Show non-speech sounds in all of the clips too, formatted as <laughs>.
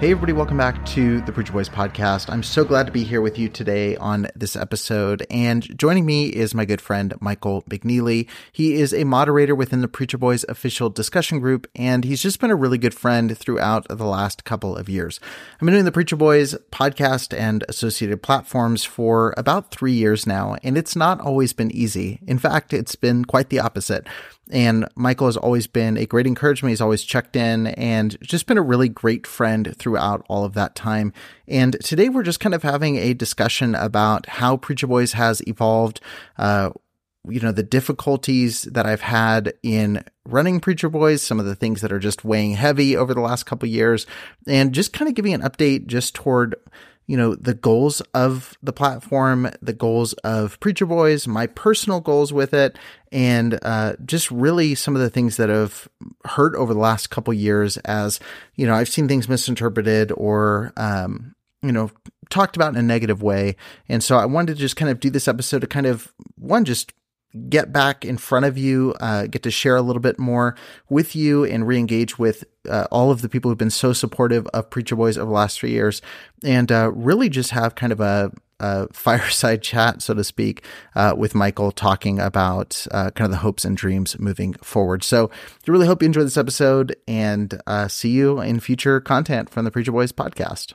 Hey, everybody, welcome back to the Preacher Boys podcast. I'm so glad to be here with you today on this episode. And joining me is my good friend, Michael McNeilly. He is a moderator within the Preacher Boys official discussion group, and he's just been a really good friend throughout the last couple of years. I've been doing the Preacher Boys podcast and associated platforms for about three years now, and it's not always been easy. In fact, it's been quite the opposite. And Michael has always been a great encouragement. He's always checked in and just been a really great friend throughout all of that time. And today we're just kind of having a discussion about how Preacher Boys has evolved, uh, you know, the difficulties that I've had in running Preacher Boys, some of the things that are just weighing heavy over the last couple years, and just kind of giving an update just toward you know, the goals of the platform, the goals of Preacher Boys, my personal goals with it, and uh, just really some of the things that have hurt over the last couple years as, you know, I've seen things misinterpreted or, um, you know, talked about in a negative way. And so I wanted to just kind of do this episode to kind of, one, just get back in front of you, uh, get to share a little bit more with you and re-engage with uh, all of the people who've been so supportive of Preacher Boys over the last three years, and uh, really just have kind of a, a <laughs> fireside chat, so to speak, uh, with Michael talking about uh, kind of the hopes and dreams moving forward. So, I really hope you enjoy this episode and uh, see you in future content from the Preacher Boys podcast.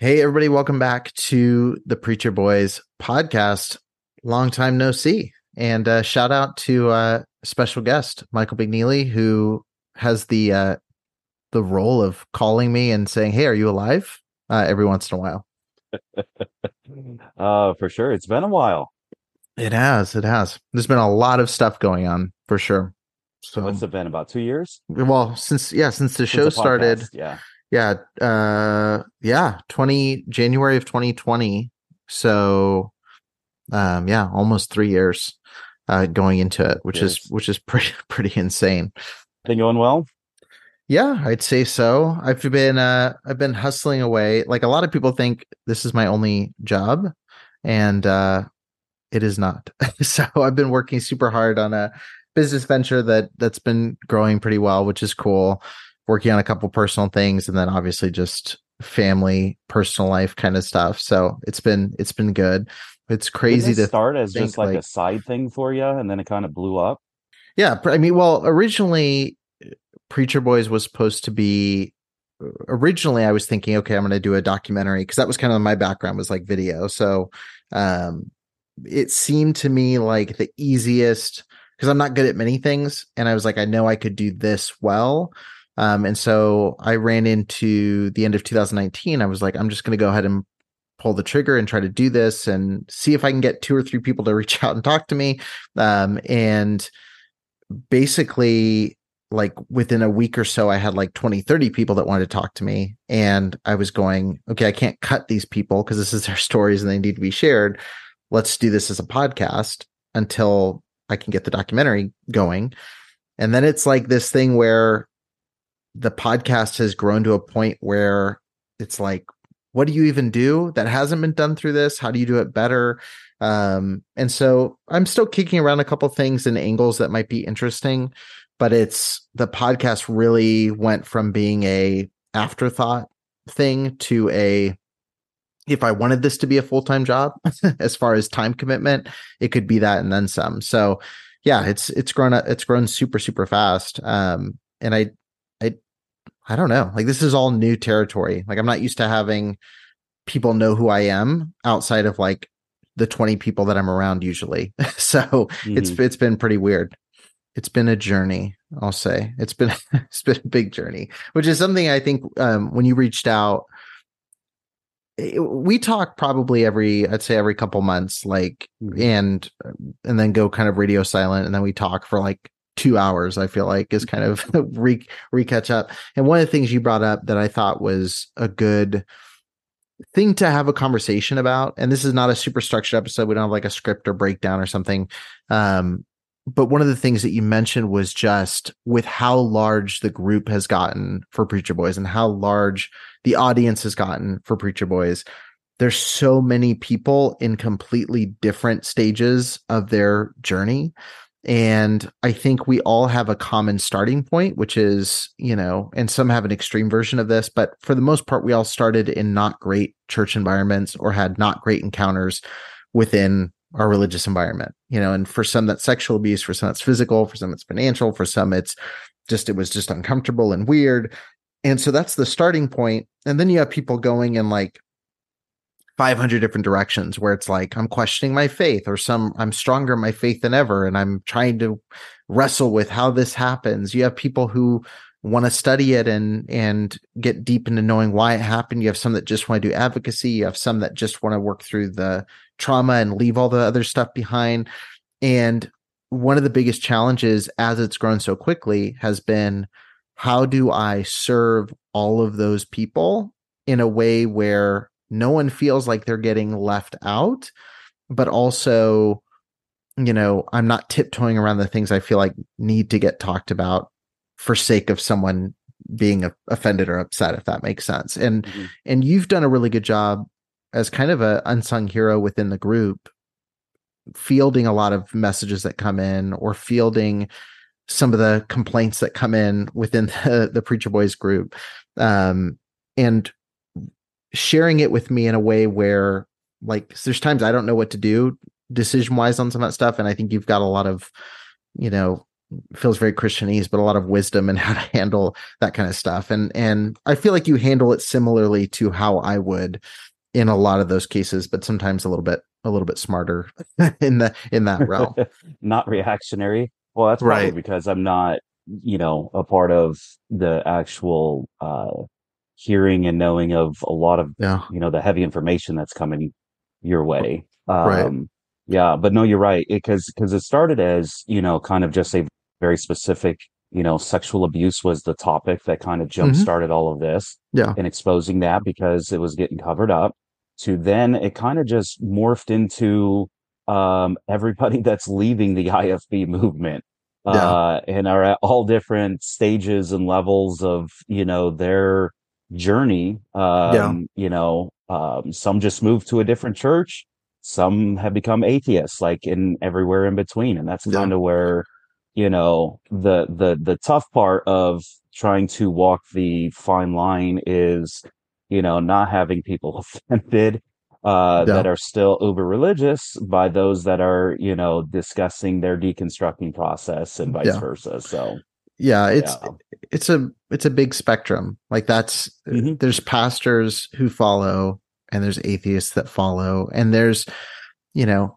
Hey, everybody, welcome back to the Preacher Boys podcast. Long time no see. And uh, shout out to uh, special guest Michael McNeilly, who has the uh, the role of calling me and saying, "Hey, are you alive?" Uh, every once in a while. <laughs> uh, for sure, it's been a while. It has. It has. There's been a lot of stuff going on for sure. So what's it been? About two years? Well, since yeah, since the since show the started. Yeah. Yeah. Uh, yeah. Twenty January of 2020. So, um, yeah, almost three years uh, going into it, which yes. is which is pretty <laughs> pretty insane. Been going well. Yeah, I'd say so. I've been uh, I've been hustling away. Like a lot of people think this is my only job, and uh, it is not. <laughs> so I've been working super hard on a business venture that that's been growing pretty well, which is cool. Working on a couple personal things, and then obviously just family, personal life kind of stuff. So it's been it's been good. It's crazy to start as just like, like, a side thing for you, and then it kind of blew up. Yeah, I mean, well, originally, Preacher Boys was supposed to be. Originally, I was thinking, okay, I'm going to do a documentary because that was kind of my background was like video. So, um, it seemed to me like the easiest because I'm not good at many things, and I was like, I know I could do this well. Um, and so I ran into the end of 2019. I was like, I'm just going to go ahead and pull the trigger and try to do this and see if I can get two or three people to <laughs> reach out and talk to me. Um, and basically, like within a week or so, I had like 20, 30 people that wanted to talk to me. And I was going, okay, I can't cut these people because this is their <laughs> stories and they need to be shared. Let's do this as a podcast until I can get the documentary going. And then it's like this thing where the podcast has grown to a point where it's like, what do you even do that hasn't been done through this? How do you do it better? Um, and so I'm still kicking around a couple things and angles that might be interesting, but it's the podcast really went from being a afterthought thing to a if I wanted this to be a full-time job <laughs> as far as time commitment, it could be that and then some. So yeah, it's it's grown it's grown super super fast. Um and I I I don't know. Like this is all new territory. Like I'm not used to having people know who I am outside of like the 20 people that I'm around usually. <laughs> so mm-hmm. it's it's been pretty weird. It's been a journey, I'll say. It's been <laughs> it's been a big journey, which is something I think um when you reached out we talk probably every i'd say every couple months like mm-hmm. and and then go kind of radio silent and then we talk for like two hours i feel like is kind of <laughs> re catch up. And one of the things you brought up that i thought was a good thing to have a conversation about and this is not a super structured episode we don't have like a script or breakdown or something um but one of the things that you mentioned was just with how large the group has gotten for preacher boys and how large the audience has gotten for preacher boys there's so many people in completely different stages of their journey and i think we all have a common starting point which is you know and some have an extreme version of this but for the most part we all started in not great church environments or had not great encounters within our religious environment you know and for some that's sexual abuse for some it's physical for some it's financial for some it's just it was just uncomfortable and weird and so that's the starting point. and then you have people going and like 500 different directions where it's like i'm questioning my faith or some i'm stronger in my faith than ever and i'm trying to wrestle with how this happens. You have people who want to study it and and get deep into knowing why it happened. You have some that just want to do advocacy. You have some that just want to work through the trauma and leave all the other stuff behind. And one of the biggest challenges as it's grown so quickly has been how do i serve all of those people in a way where no one feels like they're getting left out but also you know i'm not tiptoeing around the things i feel like need to get talked about for sake of someone being offended or upset if that makes sense and mm-hmm. and you've done a really good job as kind of a unsung hero within the group fielding a lot of messages that come in or fielding some of the complaints that come in within <laughs> the, the preacher boys group um, and sharing it with me in a way where like there's times i don't know what to do decision wise on some of that stuff and i think you've got a lot of you know feels very Christianese, but a lot of wisdom and <laughs> how to handle that kind of stuff. And and I feel like you handle it similarly to how I would in a lot of those cases, but sometimes a little bit a little bit smarter <laughs> in the in that realm. <laughs> not reactionary. Well, that's probably right. because I'm not, you know, a part of the actual uh hearing and knowing of a lot of yeah. you know the heavy information that's coming your way. Um right. yeah, but no, you're right. Because because it started as, you know, kind of just a very specific you know, sexual abuse was the topic that kind of jump mm-hmm. started all of this. Yeah. And exposing that because it was getting covered up to then it kind of just morphed into um, everybody <laughs> that's leaving the IFB movement. Yeah. Uh, and are at all different stages and levels of, you know, their journey. Um, yeah. you know, um, some just moved to a different church. Some have become atheists, like in everywhere in between. And that's kind of yeah. where, you know, the, the, the tough part of trying to walk the fine line is you know, not having people <laughs> offended uh, yeah. that are still uber religious by those that are, you know, discussing their deconstructing process and vice yeah. versa. So yeah, it's yeah. it's a it's a big spectrum. Like that's mm-hmm. there's pastors who follow and there's atheists that follow and there's you know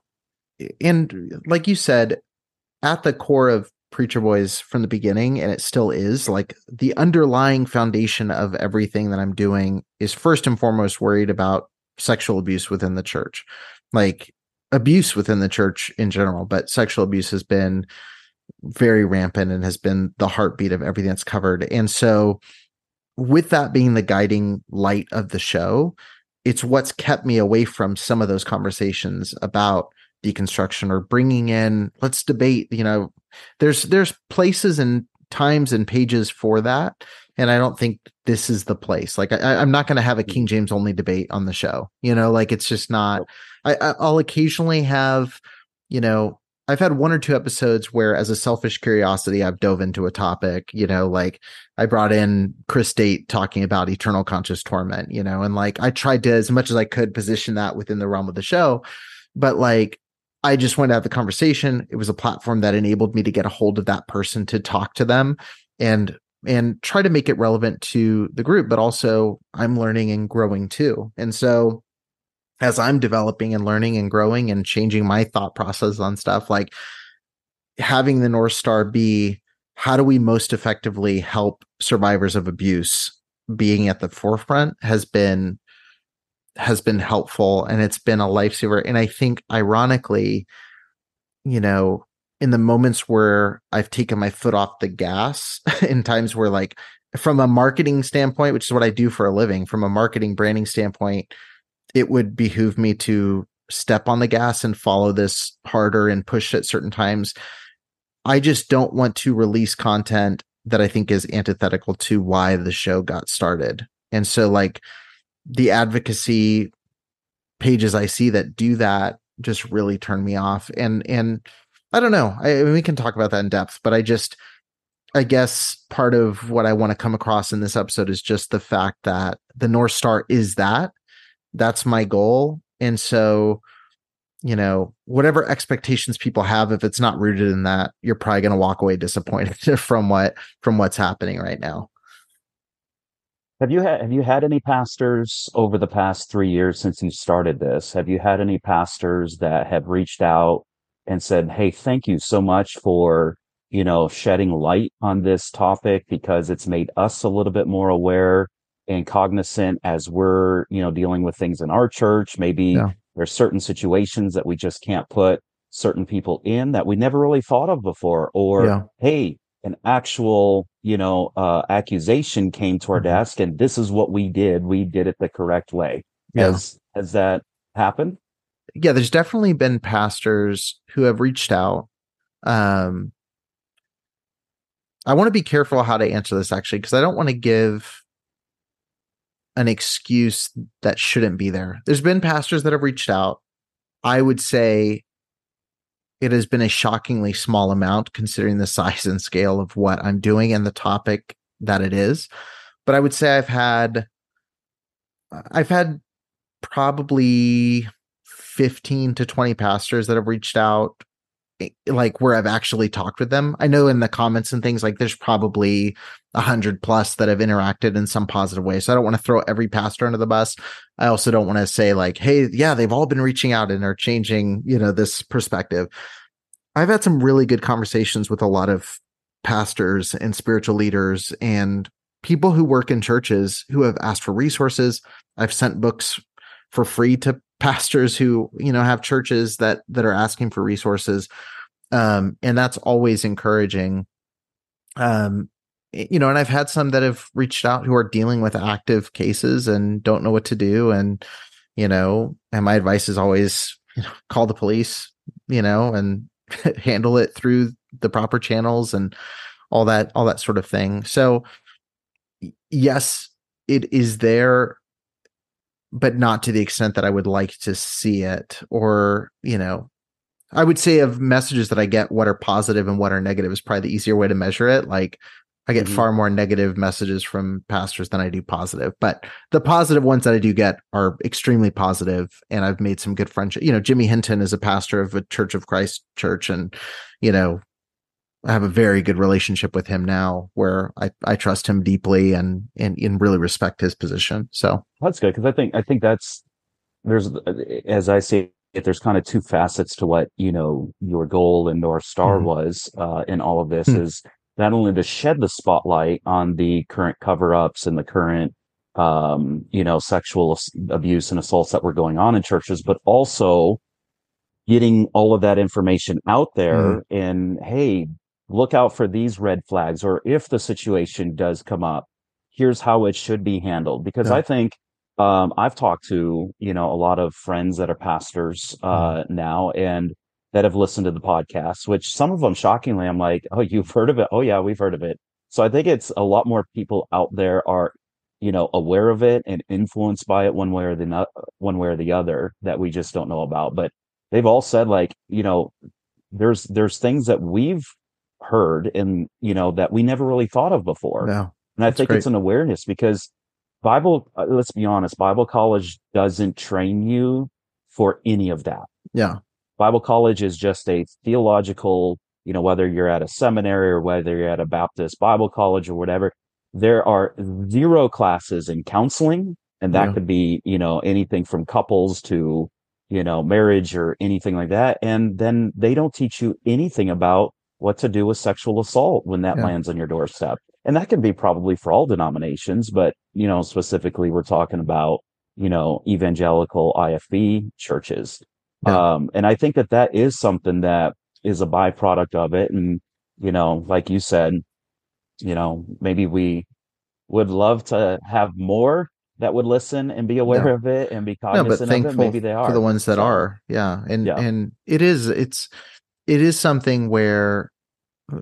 and like you said at the core of Preacher Boys from the beginning, and it still is. Like the underlying foundation of everything that I'm doing is first and foremost worried about sexual abuse within the church, like abuse within the church in general, but sexual abuse has been very rampant and has been the heartbeat of everything that's covered. And so, with that being the guiding light of the show, it's what's kept me away from some of those conversations about deconstruction or bringing in let's debate you know there's there's places and times and pages for that. And i don't think this is the place. Like I, i'm not going to have a king james only debate on the show you know like it's just not I i'll occasionally have you know i've had one or two episodes where as a selfish curiosity i've dove into a topic you know like i brought in chris date talking about eternal conscious torment you know and like i tried to as much as i could position that within the realm of the show but like I just wanted to have the conversation. It was a platform that enabled me to get a hold of that person to talk to them and and try to make it relevant to the group, but also I'm learning and growing too. And so as I'm developing and learning and growing and changing my thought process on stuff, like having the North Star be how do we most effectively help survivors of abuse being at the forefront has been has been helpful and it's been a lifesaver. And I think ironically, you know, in the moments where I've taken my foot off the gas, <laughs> in times where like from a marketing standpoint, which is what I do for a living, from a marketing branding standpoint, it would behoove me to step on the gas and follow this harder and push at certain times. I just don't want to release content that I think is antithetical to why the show got started. And so like the advocacy pages I see that do that just really turn me off. And and I don't know. I, I mean, we can talk about that in depth, but I just I guess part of what I want to come across in this episode is just the fact that the North Star is that. That's my goal. And so, you know, whatever expectations people have, if it's not rooted in that, you're probably going to walk away <laughs> disappointed from what from what's happening right now. Have you had have you had any pastors over the past three years since you started this? Have you had any pastors that have reached out and said, "Hey, thank you so much for you know shedding light on this topic because it's made us a little bit more aware and cognizant as we're you know dealing with things in our church. Maybe Yeah. there's certain situations that we just can't put certain people in that we never really thought of before, or Yeah. hey." An actual, you know, uh, accusation came to our Mhm. desk, and this is what we did. We did it the correct way. Yeah. Has has that happened? yeah, there's definitely been pastors who have reached out. Um, I want to be careful how to answer this actually, because I don't want to give an excuse that shouldn't be there. There's been pastors that have reached out. I would say it has been a shockingly small amount considering the size and scale of what I'm doing and the topic that it is. But I would say I've had I've had probably 15 to 20 pastors that have reached out Eh, like where I've actually talked with them. I know in the comments and things like there's probably a hundred plus that have interacted in some positive way. So I don't want to throw every pastor under the bus. I also don't want to say like, hey, yeah, they've all been reaching out and are changing, you know, this perspective. I've had some really good conversations with a lot of pastors and spiritual leaders and people who work in churches who have asked for resources. I've sent books for free to pastors who, you know, have churches that that are asking for resources. Um, and that's always encouraging. Um, you know, and I've had some that have reached out who are dealing with active cases and don't know what to do. And, you know, and my advice is always you know, call the police, you know, and <laughs> handle it through the proper channels and all that, all that sort of thing. So, yes, it is there, but not to the extent that I would like to see it. Or, you know, I would say of messages that I get, what are positive and what are negative is probably the easier way to measure it. Like, I get Mhm. far more negative messages from pastors than I do positive, but the positive ones that I do get are extremely positive, and I've made some good friendship. You know, Jimmy Hinton is a pastor of a Church of Christ church, and you know, I have a very good relationship with him now, where I I trust him deeply and and, and really respect his position. So That's good because I think I think that's there's as I see it, there's kind of two facets to what you know your goal and North Star Mhm. was uh, in all of this Hmm. is not only to shed the spotlight on the current cover-ups and the current um, you know sexual abuse and assaults that were going on in churches, but also getting all of that information out there and hey, look out for these red flags, or if the situation does come up, here's how it should be handled. Because Yeah. I think um, I've talked to, you know, a lot of friends that are pastors uh, mm. now and that have listened to the podcast, which some of them shockingly, I'm like, oh, you've heard of it? Oh, yeah, we've heard of it. So I think it's a lot more people out there are, you know, aware of it and influenced by it one way or the not, one way or the other that we just don't know about. But they've all said like, you know, there's there's things that we've heard and you know that we never really thought of before. No, and I think great. it's an awareness because Bible, uh, let's be honest, Bible college doesn't train you for any of that. Yeah. Bible college is just a theological, you know, whether you're at a seminary or whether you're at a Baptist Bible college or whatever, there are zero classes in counseling. And that yeah. could be, you know, anything from couples to, you know, marriage or anything like that. And then they don't teach you anything about what to do with sexual assault when that yeah. lands on your doorstep and that can be probably for all denominations, but you know, specifically we're talking about, you know, evangelical IFB churches. Yeah. Um, and I think that that is something that is a byproduct of it. And, you know, like you said, you know, maybe we would love to have more that would listen and be aware of it and be cognizant no, but of it. Maybe they are for the ones that so, are. Yeah. And, yeah. and it is, it's, it is something where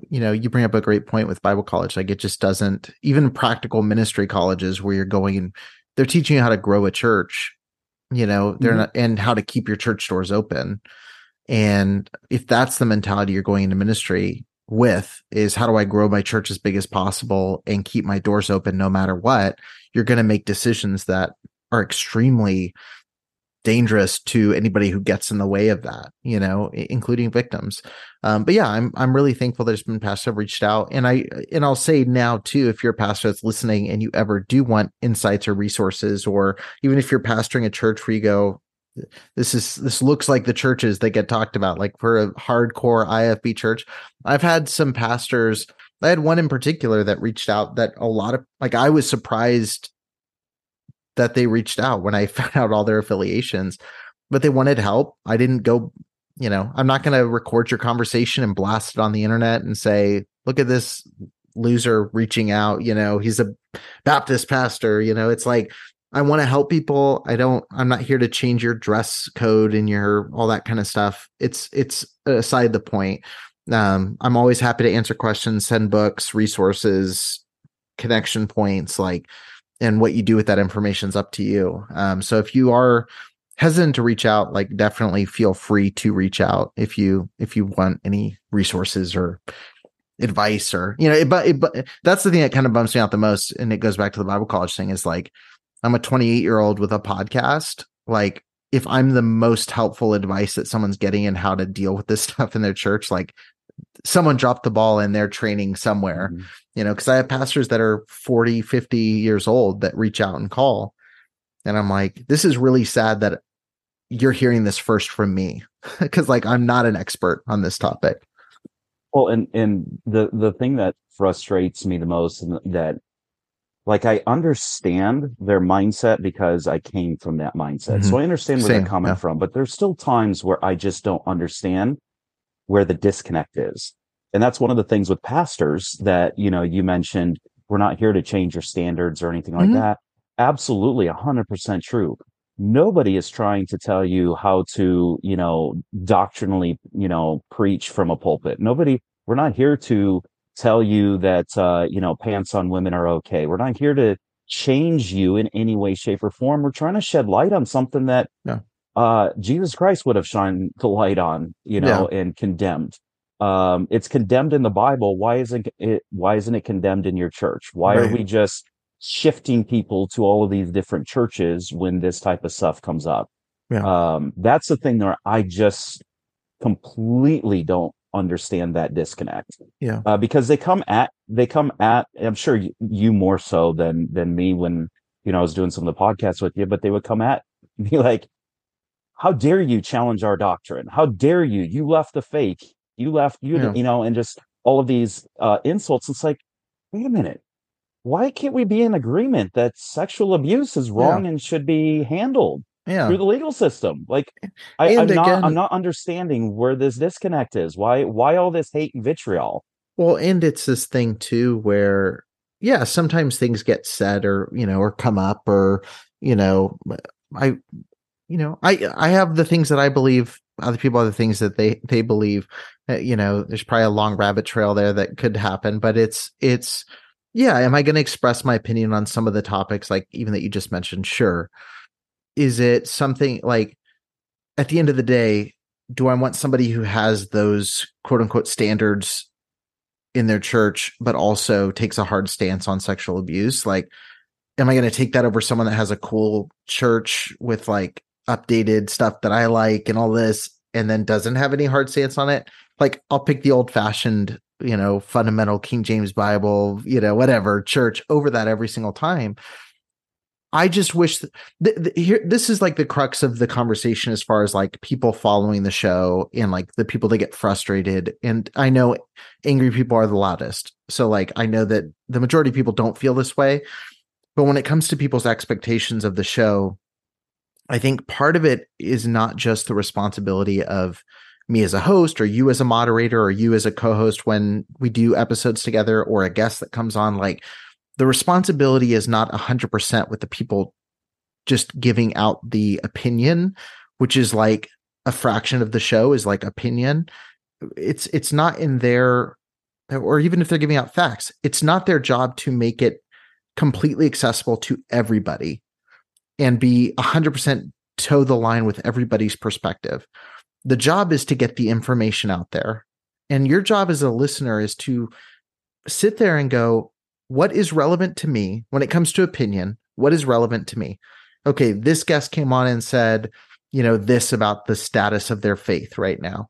you know, you bring up a great point with Bible college. Like it just doesn't even practical ministry colleges where you're going they're teaching you how to grow a church, you know, they're mm-hmm. not and how to keep your church doors open. And if that's the mentality you're going into ministry with is how do I grow my church as big as possible and keep my doors open no matter what, you're going to make decisions that are extremely dangerous to anybody who gets in the way of that, you know, including victims. Um, but yeah, I'm I'm really thankful there's been pastors have reached out, and I and I'll say now too, if you're a pastor that's listening and you ever do want insights or resources, or even if you're pastoring a church where you go, this is this looks like the churches that get talked about, like for a hardcore IFB church. I've had some pastors. I had one in particular that reached out that a lot of like I was surprised that they reached out when I <laughs> found out all their affiliations, but they wanted help. I didn't go, you know, I'm not going to record your conversation and blast it on the internet and say, look at this loser reaching out. You know, he's a Baptist pastor. You know, it's like, I want to help people. I don't, I'm not here to change your dress code and your all that kind of stuff. It's, it's aside the point. Um, I'm always happy to answer questions, send books, resources, connection points. Like, and what you do with that information is up to you. Um, so if you are hesitant to reach out, like definitely feel free to reach out if you if you want any resources or advice or you know. It, but, it, but that's the thing that kind of bumps me out the most, and it goes back to the Bible college thing. Is like I'm a 28 year old with a podcast. Like if I'm the most helpful advice that someone's getting and how to deal with this <laughs> stuff in their church, like someone dropped the ball in their training somewhere, mm-hmm. you know, because I have pastors that are 40, 50 years old that reach out and call. And I'm like, this is really sad that you're hearing this first from me <laughs> because like I'm not an expert on this topic. Well, and and the the thing that frustrates me the most and that like I understand their mindset because I came from that mindset. Mm-hmm. So I understand where Same, they're coming yeah. from, but there's still times where I just don't understand where the disconnect is. And that's one of the things with pastors that, you know, you mentioned, we're not here to change your standards or anything like mm-hmm. that. Absolutely. hundred percent true. Nobody is trying to tell you how to, you know, doctrinally, you know, preach from a pulpit. Nobody, we're not here to tell you that, uh, you know, pants on women are okay. We're not here to change you in any way, shape or form. We're trying to shed light on something that yeah uh, Jesus Christ would have shined the light on, you know, yeah. and condemned. Um, it's condemned in the Bible. Why isn't it, why isn't it condemned in your church? Why right. are we just shifting people to all of these different churches when this type of stuff comes up? Yeah. Um, that's the thing that I just completely don't understand that disconnect. Yeah. Uh, because they come at, they come at, I'm sure you, you more so than, than me when, you know, I was doing some of the podcasts with you, but they would come at <laughs> me like, how dare you challenge our doctrine? How dare you? You left the faith. You left, you, yeah. you know, and just all of these uh, insults. It's like, wait a minute. Why can't we be in agreement that sexual abuse is wrong yeah. and should be handled yeah. through the legal system? Like, I, am not, I'm not understanding where this disconnect is. Why, why all this hate and vitriol? Well, and it's this thing too, where yeah, sometimes things get said or you know, or come up or you know, I, you know, I I have the things that I believe. Other people have the things that they they believe. Uh, you know, there's probably a long rabbit trail there that could happen, but it's it's yeah. Am I going to express my opinion on some of the topics, like even that you just mentioned? Sure. Is it something like at the end of the day? Do I want somebody who has those quote unquote standards in their church, but also takes a hard stance on sexual abuse? Like, am I going to take that over someone that has a cool church with like updated stuff that I like and all this, and then doesn't have any hard stance on it? Like, I'll pick the old fashioned, you know, fundamental King James Bible, you know, whatever church over that every single time. I just wish th- th- here this is like the crux of the conversation as far as like people following the show and like the people that get frustrated and I know angry people are the loudest. So like I know that the majority of people don't feel this way, but when it comes to people's expectations of the show, I think part of it is not just the responsibility of me as a host or you as a moderator or you as a co-host when we do episodes together or a guest that comes on like the responsibility is not 100% with the people just giving out the opinion which is like a fraction of the show is like opinion. It's it's not in their or even if they're giving out facts it's not their job to make it completely accessible to everybody and be 100% toe the line with everybody's perspective the job is to get the information out there and your job as a listener is to sit there and go what is relevant to me when it comes to opinion? What is relevant to me? Okay, this guest came on and said, you know, this about the status of their faith right now.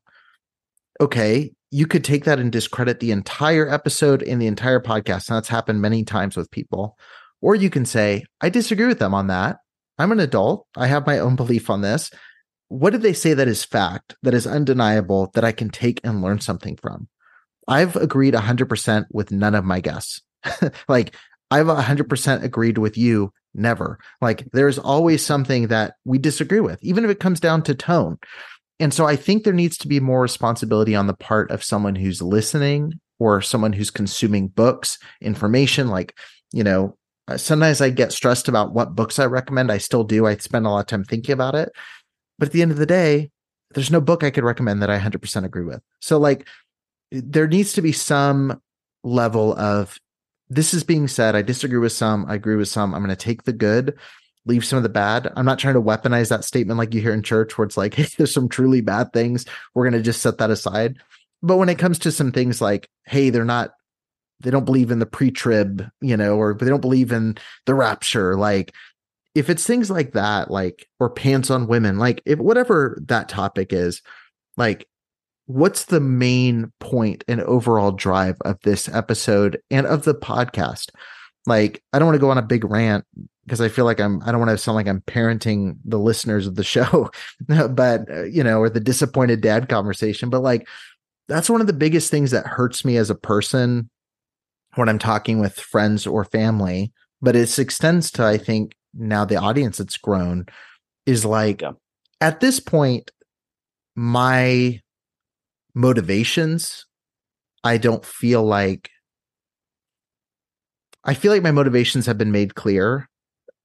Okay, you could take that and discredit the entire episode and the entire podcast. And that's happened many times with people. Or you can say, I disagree with them on that. I'm an adult. I have my own belief on this. What did they say that is fact, that is undeniable, that I can take and learn something from? I've agreed 100% with none of my guests. <laughs> like I've 100% agreed with you. Never. Like there's always something that we disagree with, even if it comes down to tone. And so I think there needs to be more responsibility on the part of someone who's listening or someone who's consuming books, information. Like, you know, uh, sometimes I get stressed about what books I recommend. I still do. I spend a lot of time thinking about it. But at the end of the day, there's no book I could recommend that I 100% agree with. So, like, there needs to be some level of this is being said. I disagree with some. I agree with some. I'm going to take the good, leave some of the bad. I'm not trying to weaponize that statement like you hear in church where it's like, <laughs> hey, there's some truly bad things. We're going to just set that aside. But when it comes to some things like, hey, they're not, they don't believe in the pre trib, you know, or they don't believe in the rapture. Like, if it's things like that, like, or pants on women, like, if whatever that topic is, like, what's the main point and overall drive of this episode and of the podcast? Like, I don't want to go on a big rant because I feel like I'm, I don't want to sound like I'm parenting the listeners of the <laughs> show, but, uh, you know, or the disappointed dad conversation. But like, that's one of the biggest things that hurts me as a person when I'm talking with friends or family. But it extends to, I think, now the audience that's grown is like, yeah. at this point, my motivations, I don't feel like I feel like my motivations have been made clear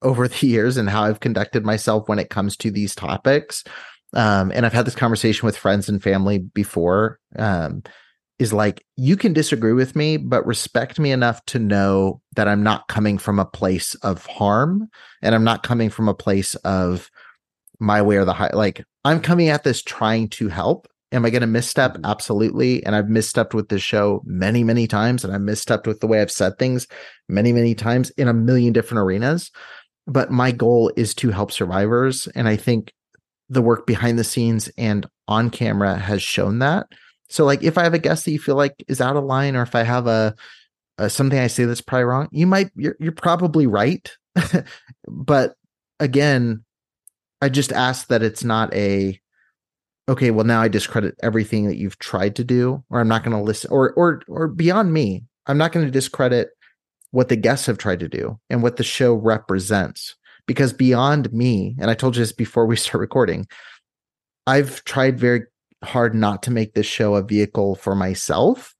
over the years and how I've conducted myself when it comes to these topics. Um, and I've had this conversation with friends and family before. Um, is like you can disagree with me, but respect me enough to know that I'm not coming from a place of harm and I'm not coming from a place of my way or the high. Like I'm coming at this trying to help Am I going to misstep? Mm-hmm. Absolutely. And I've misstepped with this show many, many times. And I've misstepped with the way I've said things many, many times in a million different arenas. But my goal is to help survivors. And I think the work behind the scenes and on camera has shown that. So, like, if I have a guest that you feel like is out of line, or if I have a, a something I say that's probably wrong, you might, you're, you're probably right. <laughs> but again, I just ask that it's not a, okay, well now I discredit everything that you've tried to do, or I'm not going to listen, or or or beyond me, I'm not going to discredit what the guests have tried to do and what the show represents. Because beyond me, and I told you this before we <laughs> start recording, I've tried very hard not to make this show a vehicle for myself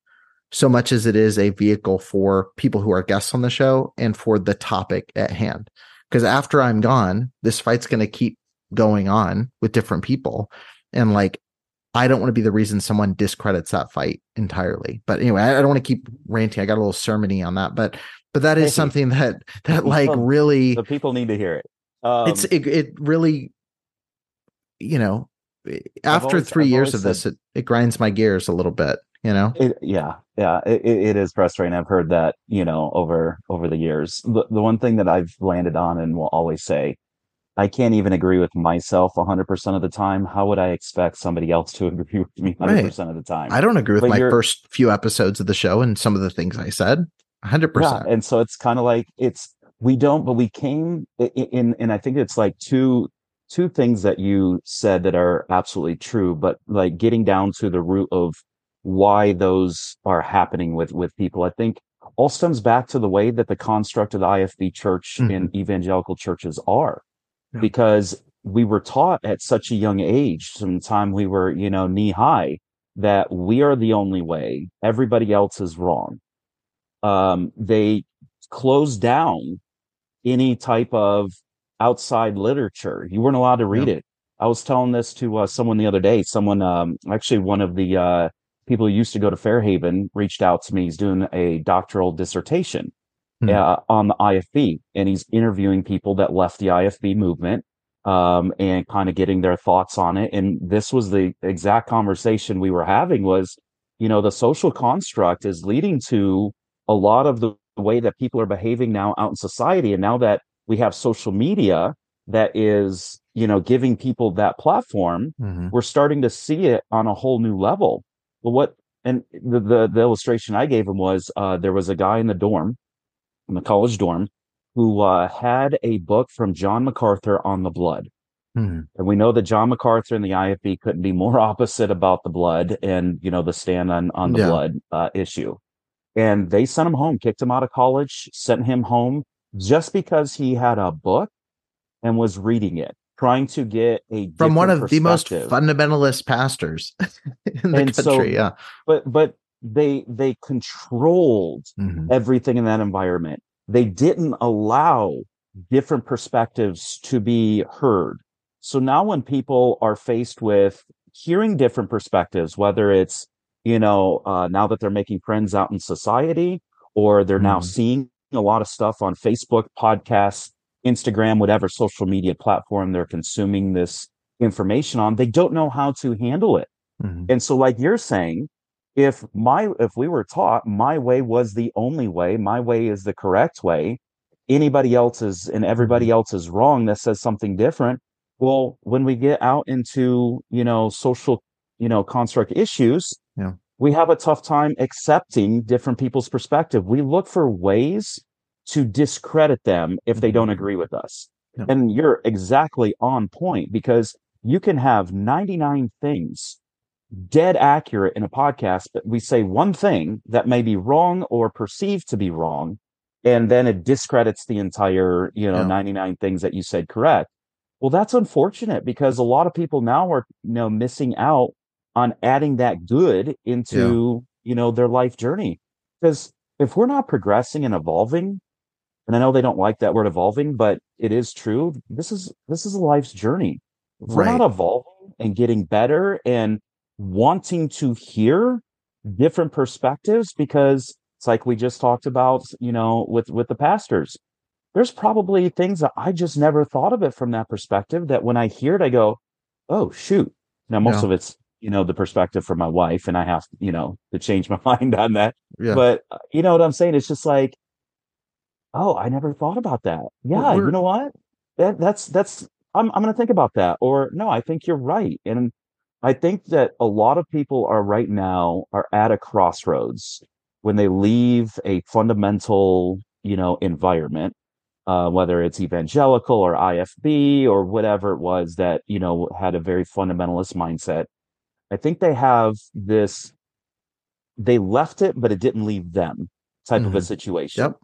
so much as it is a vehicle for people who are guests on the show and for the topic at hand. because after I'm gone, this fight's going to keep going on with different people. And like, I don't want to be the reason someone discredits that fight entirely. But anyway, I, I don't want to keep ranting. I got a little sermony on that, but but that is something that that like really the people need to hear it. Um, it's it, it really, you know, after 3 I've years of this, it, it grinds my gears a little bit. You know, it, yeah, yeah, it, it is frustrating. I've heard that you know over over the years. The the one thing that I've landed on and will always say I can't even agree with myself 100% of the time. How would I expect somebody else to <laughs> agree with me 100% right. of the time? I don't agree with but my first few episodes of the show and some of the things I said. 100%. And so it's kind of like it's we don't but we came in and I think it's like two two things that you said that are absolutely true, but like getting down to the root of why those are happening with with people. I think all stems back to the way that the construct of the IFB church mm-hmm. and evangelical churches are yeah. because we were taught at such a young age, from the time we were, you know, knee high, that we are the only way. Everybody else is wrong. Um, they close down any type of outside literature. You weren't allowed to read yeah. it. I was telling this to uh, someone the other day. Someone, um, actually, one of the uh, people who used to go to Fairhaven reached out to me. He's doing a doctoral dissertation mm. uh, on the IFB, and he's interviewing people that left the IFB movement um, and kind of getting their thoughts on it. And this was the exact conversation we were having was, you know, the social construct is leading to a lot of the way that people are behaving now out in society. And now that we have social media that is, you know, giving people that platform, mm-hmm. we're starting to see it on a whole new level. But what, and the, the, the illustration I gave him was, uh, there was a guy in the dorm in the college dorm who uh, had a book from John MacArthur on the blood. Hmm. And we know that John MacArthur and the IFB couldn't be more <laughs> opposite about the blood and, you know, the stand on, on the yeah. blood uh, issue. And they sent him home, kicked him out of college, sent him home just because he had a book and was reading it, trying to get a from one of the most fundamentalist pastors <laughs> in the and country. So, yeah. But but they they controlled mm-hmm. everything in that environment. They didn't allow different perspectives to be heard. So now when people are faced with hearing different perspectives, whether it's, you know, uh, now that they're making friends out in society, or they're mm-hmm. now seeing a lot of stuff on Facebook, podcasts, Instagram, whatever social media platform they're consuming this information on, they don't know how to handle it. Mm-hmm. And so, like you're saying, if my if we were taught my way was the only way my way is the correct way anybody else is and everybody mm-hmm. else is wrong that says something different well when we get out into you know social you know construct issues. We have a tough time accepting different people's perspective we look for ways to discredit them if they don't agree with us yeah. and you're exactly on point because you can have 99 things dead accurate in a podcast, but we say one thing that may be wrong or perceived to be wrong, and then it discredits the entire, you know, yeah. 99 things that you said correct. Well, that's unfortunate because a lot of people now are, you know, missing out on adding that good into, yeah. you know, their life journey. Because if we're not progressing and evolving, and I know they don't like that word evolving, but it is true. This is this is a life's journey. If we're not evolving and getting better and wanting to hear different perspectives because it's like we just talked about, you know, with with the pastors. There's probably things that I just never thought of it from that perspective that when I hear it, I go, oh, shoot. Now, most of it's, you know, the perspective from my wife, and I have, you know, to change my <laughs> mind on that. Yeah. But uh, you know what I'm saying? It's just like, oh, I never thought about that. Yeah, you know what? That that's that's I'm I'm gonna think about that. Or no, I think you're right. And I think that a lot of people are right now are at a crossroads when they leave a fundamental, you know, environment, uh, whether it's evangelical or IFB or whatever it was that, you know, had a very fundamentalist mindset. I think they have this, they left it, but it didn't leave them type mm-hmm. of a mm-hmm. situation. Yep.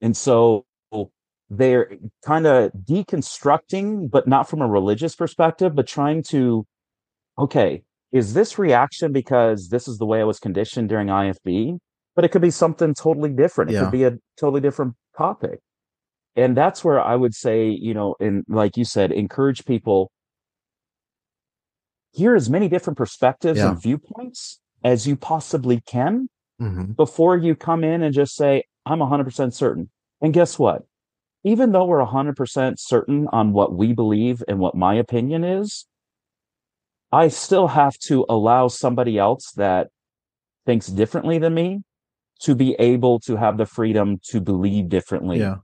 And so they're kind of deconstructing, but not from a religious perspective, but trying to okay, is this reaction because this is the way I was conditioned during IFB? But it could be something totally different. It yeah. could be a totally different topic. and that's where I would say, you know, and like you said, encourage people hear as many different perspectives Yeah. and viewpoints as you possibly can Mhm. before you come in and just say, I'm 100% certain. And guess what? Even though we're 100% certain on what we believe and what my opinion is, I still have to allow somebody else that thinks differently than me to be able to have the freedom to believe differently Yeah.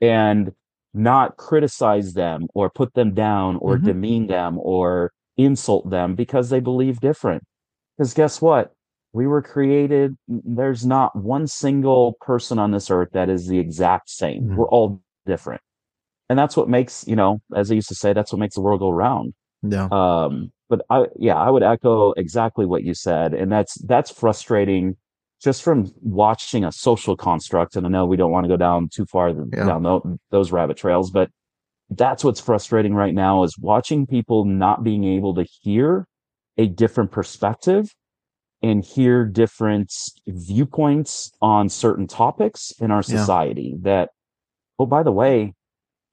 and not criticize them or put them down or Mhm. demean them or insult them because they believe different. Because guess what? We were created, there's not one single person on this earth that is the exact same. Mhm. We're all different. And that's what makes, you know, as I used to say, that's what makes the world go round. Yeah. Um, but I, yeah, I would echo exactly what you said. And that's, that's frustrating just from watching a social construct. And I know we don't want to go down too far Yeah. down tho- those rabbit trails, but that's what's frustrating right now is watching people not being able to hear a different perspective and hear different viewpoints on certain topics in our Yeah. society that, oh, by the way,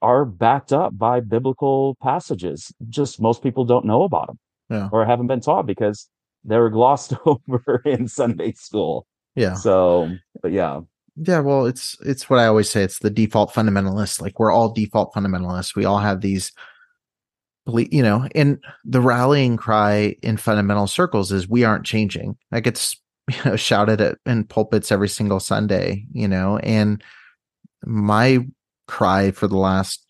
are backed up by biblical passages. Just most people don't know about them Yeah. or haven't been taught because they were glossed <laughs> over in Sunday school. Yeah. So, but yeah, Yeah, well, it's it's what I always say. It's the default fundamentalist. Like we're all default fundamentalists. We all have these, you know, and the rallying cry in fundamental circles is "We aren't changing." That gets <laughs> you know shouted at in pulpits every single Sunday. You know, and my cry for the last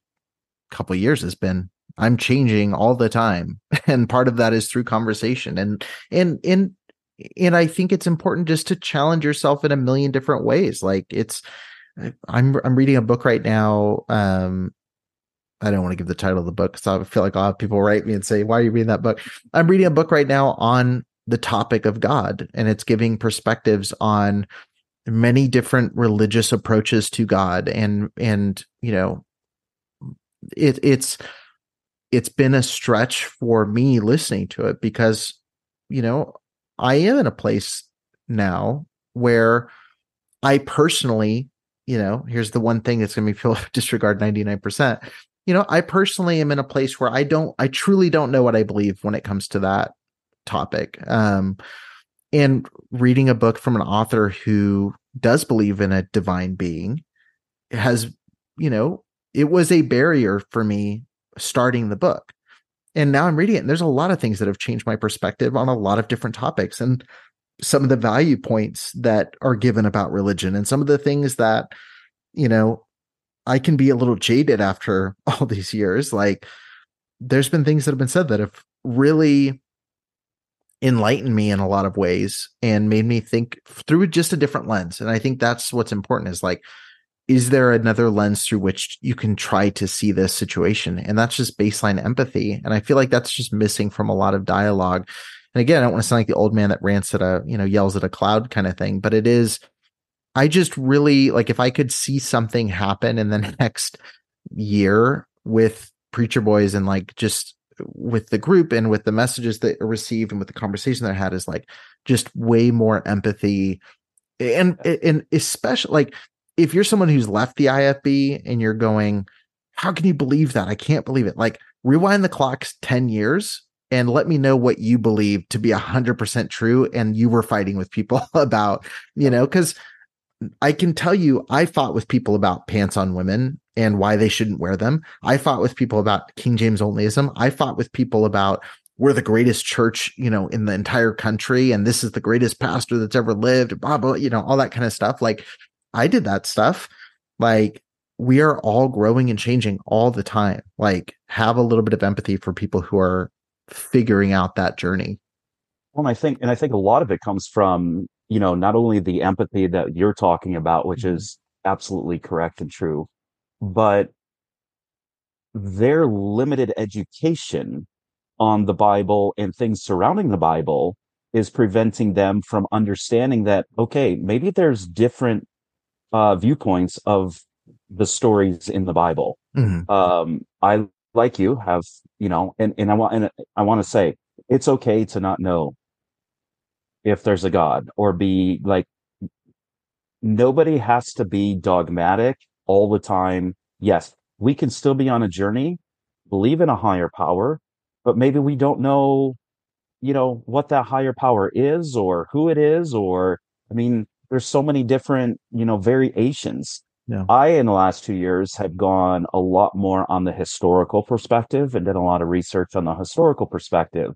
couple years has been I'm changing all the time, <laughs> and part of that is through conversation and and and and I think it's important just to challenge yourself in a million different ways. Like it's, I'm I'm reading a book right now. Um, I don't want to give the title of the book because I feel like I'll have people write me and say, "Why are you reading that book?" I'm reading a book right now on the topic of God, and it's giving perspectives on many different religious approaches to God, and and you know, it it's it's been a stretch for me listening to it because you know I am in a place now where I personally, you know, here's the one thing that's going to be people disregard 99%. You know, I personally am in a place where I don't, I truly don't know what I believe when it comes to that topic. Um, and reading a book from an author who does believe in a divine being has, you know, it was a barrier for me starting the book and now I'm reading it, and there's a lot of things that have changed my perspective on a lot of different topics, and some of the value points that are given about religion, and some of the things that, you know, I can be a little jaded after <laughs> all these years. Like, there's been things that have been said that have really enlightened me in a lot of ways and made me think through just a different lens. And I think that's what's important is like, is there another lens through which you can try to see this situation? And that's just baseline empathy. And i feel like that's just missing from a lot of dialogue. And again i don't want to sound like the old man that rants at a you know yells at a cloud kind of thing but it is i just really like if i could see something happen in the <laughs> next year with preacher boys and like just with the group and with the messages that are received and with the conversation that I had is like just way more empathy. And and especially like if you're someone who's left the IFB and you're going, how can you believe that? I can't believe it. Like rewind the clocks 10 years and let me know what you believe to be 100% true and you were fighting with people <laughs> about, you know, cuz I can tell you I fought with people about pants on women and why they shouldn't wear them. I fought with people about King James onlyism. I fought with people about we're the greatest church, you know, in the entire country and this is the greatest pastor that's ever lived, blah blah, you know, all that kind of stuff. Like I did that stuff. Like we are all growing and changing all the time. Like have a little bit of empathy for people who are figuring out that journey. Well, and I think, and I think a lot of it comes from, you know, not only the empathy that you're talking about, which Mhm. is absolutely correct and true, but their limited education on the Bible and things surrounding the Bible is preventing them from understanding that, okay, maybe there's different uh, viewpoints of the stories in the Bible. Mhm. Um, I, like you, have, you know, and, and I want, and I want to say it's okay to not know if there's a God or be like, nobody has to be dogmatic all the time yes, we can still be on a journey, believe in a higher power, but maybe we don't know, you know, what that higher power is or who it is, or, I mean, there's so many different, you know, variations. Yeah. I, in the last two years, have gone a lot more on the historical perspective and did a lot of research on the historical perspective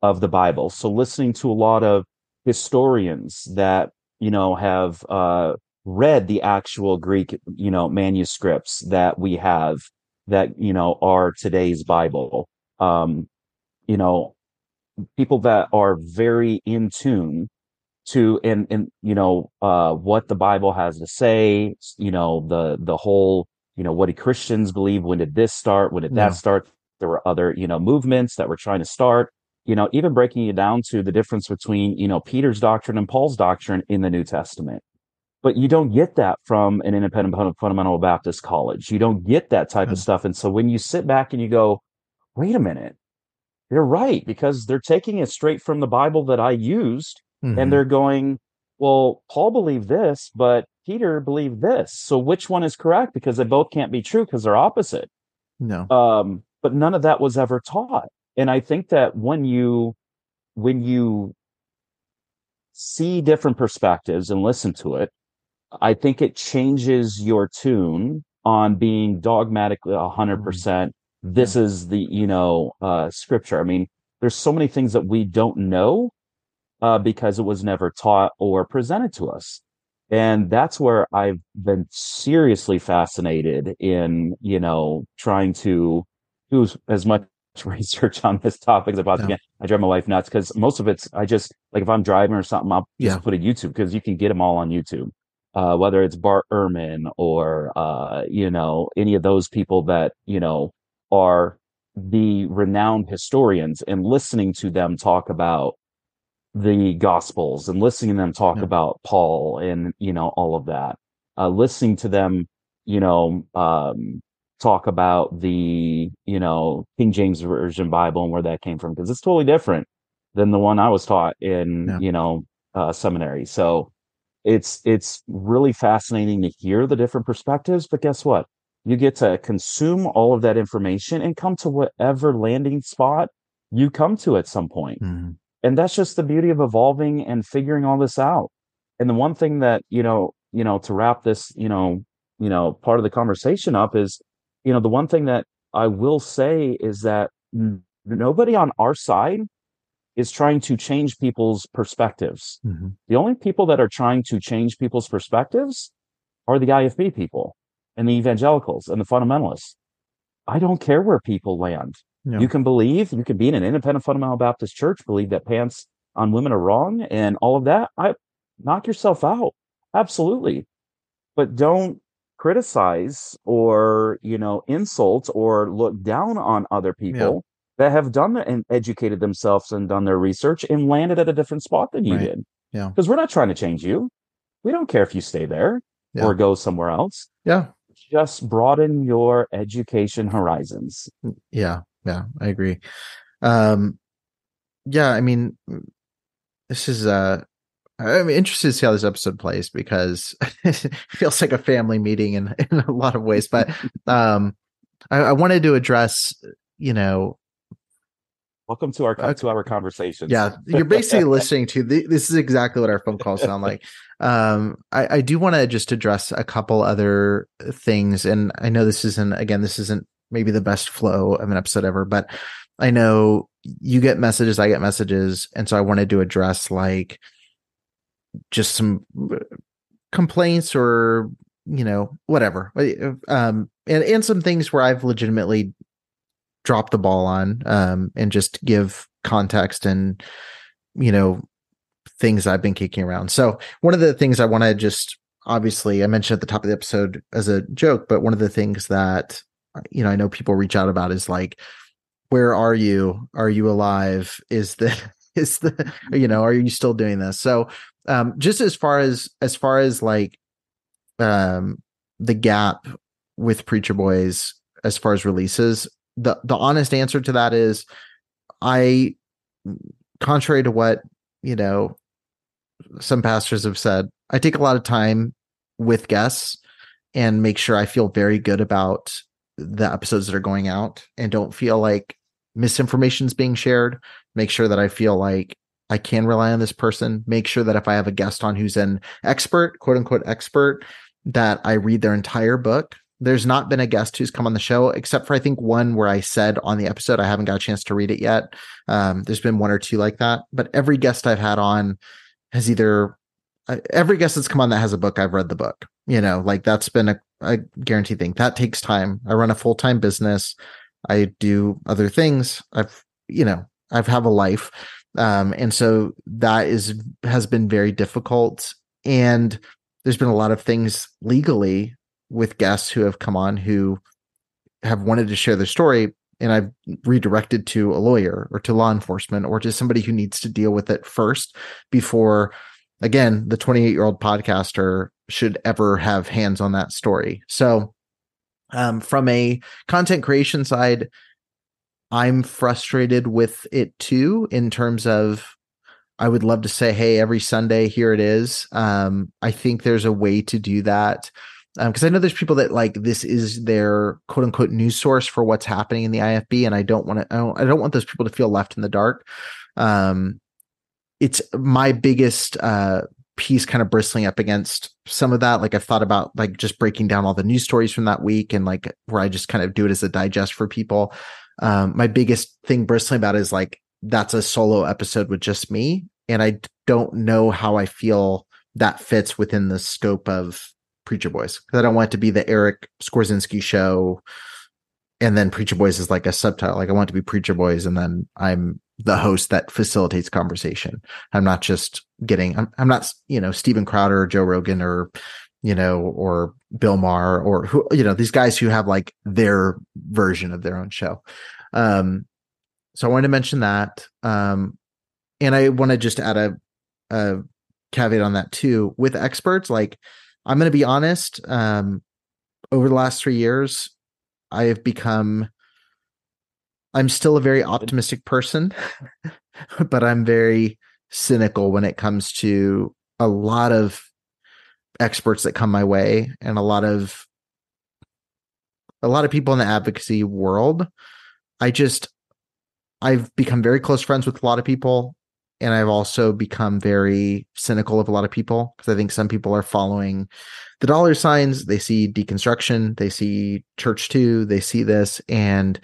of the Bible. So listening to a lot of historians that, you know, have, uh, read the actual Greek, you know, manuscripts that we have that, you know, are today's Bible. Um, you know, people that are very in tune to and and you know uh what the bible has to say you know the the whole you know what do christians believe? When did this start? When did that Yeah. start? There were other you know movements that were trying to start you know even breaking it down to the difference between you know peter's doctrine and paul's doctrine in the new testament. But you don't get that from an independent fundamental baptist college. You don't get that type of Mm. stuff. And so when you sit back and you go wait a minute. They're right because they're taking it straight from the bible that i used Mhm. and they're going, well, Paul believed this, but Peter believed this. So which one is correct? Because they both can't be true because they're opposite. no. Um, but none of that was ever taught. And I think that when you when you see different perspectives and listen to it, I think it changes your tune on being dogmatically a hundred percent. This is the, you know, uh, scripture. I mean, there's so many things that we don't know, uh, because it was never taught or presented to us. And that's where I've been seriously fascinated in, you know, trying to do as much <laughs> research on this topic as I possibly Yeah. can. I drive my wife nuts because most of it's, I just, like if I'm driving or something, I'll just Yeah. put it YouTube because you can get them all on YouTube. Uh, whether it's Bart Ehrman or, uh, you know, any of those people that, you know, are the renowned historians and listening to them talk about the gospels and listening to them talk Yeah. about Paul and, you know, all of that, uh, listening to them, you know, um, talk about the, you know, King James Version Bible and where that came from, because it's totally different than the one I was taught in, Yeah. you know, uh, seminary. So it's, it's really fascinating to hear the different perspectives, but guess what? You get to consume all of that information and come to whatever landing spot you come to at some point Mhm. And that's just the beauty of evolving and figuring all this out. And the one thing that you know you know to wrap this you know you know part of the conversation up is you know the one thing that i will say is that n- nobody on our side is trying to change people's perspectives. Mhm. the only people that are trying to change people's perspectives are the ifb people and the evangelicals and the fundamentalists. I don't care where people land Yeah. you can believe, you can be in an independent fundamental Baptist church, believe that pants on women are wrong and all of that. I knock yourself out. Absolutely. But don't criticize or, you know, insult or look down on other people that have done the, and educated themselves and done their research and landed at a different spot than you Right. did. Yeah. Because we're not trying to change you. We don't care if you stay there Yeah. or go somewhere else. Yeah. Just broaden your education horizons. Mm, yeah, yeah, I agree. Um, yeah, I mean, this is uh, I'm interested to see how this episode plays because <laughs> it feels like a family meeting in <laughs> in a lot of ways. But <laughs> um, I, I wanted to address, you know, Welcome to our Okay. to our conversations. yeah, you're basically listening to the, this is exactly what our phone calls sound like. Um, I, I do want to just address a couple other things, and I know this isn't again, this isn't maybe the best flow of an episode ever, but I know you get messages, I get messages, and so I wanted to address like just some uh, complaints or you know whatever, um, and and some things where I've legitimately drop the ball on um and just give context and you know things I've been kicking around. So one of the things I want to just obviously I mentioned at the top of the episode as a joke, but one of the things that you know I know people reach out about is like where are you? Are you alive? Is the <laughs> is the you know are you still doing this? So um just as far as as far as like um the gap with Preacher Boys as far as releases, the the honest answer to that is I contrary to what, you know, some pastors have said, I take a lot of time with guests and make sure I feel very good about the episodes that are going out and don't feel like misinformation is being shared. Make sure that I feel like I can rely on this person. Make sure that if I have a guest on who's an expert, quote unquote expert, that I read their entire book. There's not been a guest who's come on the show, except for I think one where I said on the episode, I haven't got a chance to read it yet. Um, there's been one or two like that, but every guest I've had on has either uh, every guest that's come on that has a book, I've read the book. You know, like that's been a, a guarantee thing. That takes time. I run a full time business. I do other things. I've, you know, I've have a life. Um, and so that is has been very difficult. And there's been a lot of things legally with guests who have come on who have wanted to share their story and I've redirected to a lawyer or to law enforcement or to somebody who needs to deal with it first before again the 28 year old podcaster should ever have hands on that story. So um, from a content creation side, I'm frustrated with it too in terms of I would love to say, hey, every Sunday, here it is. Um, I think there's a way to do that. Because um, I know there's people that like this is their quote unquote news source for what's happening in the IFB, and I don't want to. I don't, I don't want those people to feel left in the dark. Um, it's my biggest uh, piece, kind of bristling up against some of that. Like I've thought about like just breaking down all the news stories from that week, and like where I just kind of do it as a digest for people. Um, my biggest thing bristling about is like that's a solo episode with just me. And I don't know how I feel that fits within the scope of Preacher Boys. Because I don't want it to be the Eric Skwarczynski show. And then Preacher Boys is like a subtitle. Like I want to be Preacher Boys, and then I'm the host that facilitates conversation. I'm not just getting. I'm, I'm not you know Steven Crowder or Joe Rogan or you know or Bill Maher or who you know these guys who have like their version of their own show. Um, so I wanted to mention that. Um, and I want to just add a, a caveat on that too. With experts, like I'm going to be honest, um, over the last three years, I have become. I'm still a very optimistic person, <laughs> but I'm very cynical when it comes to a lot of experts that come my way and a lot of a lot of people in the advocacy world. I just I've become very close friends with a lot of people and I've also become very cynical of a lot of people because I think some people are following the dollar signs. They see deconstruction, they see Church Too, they see this, and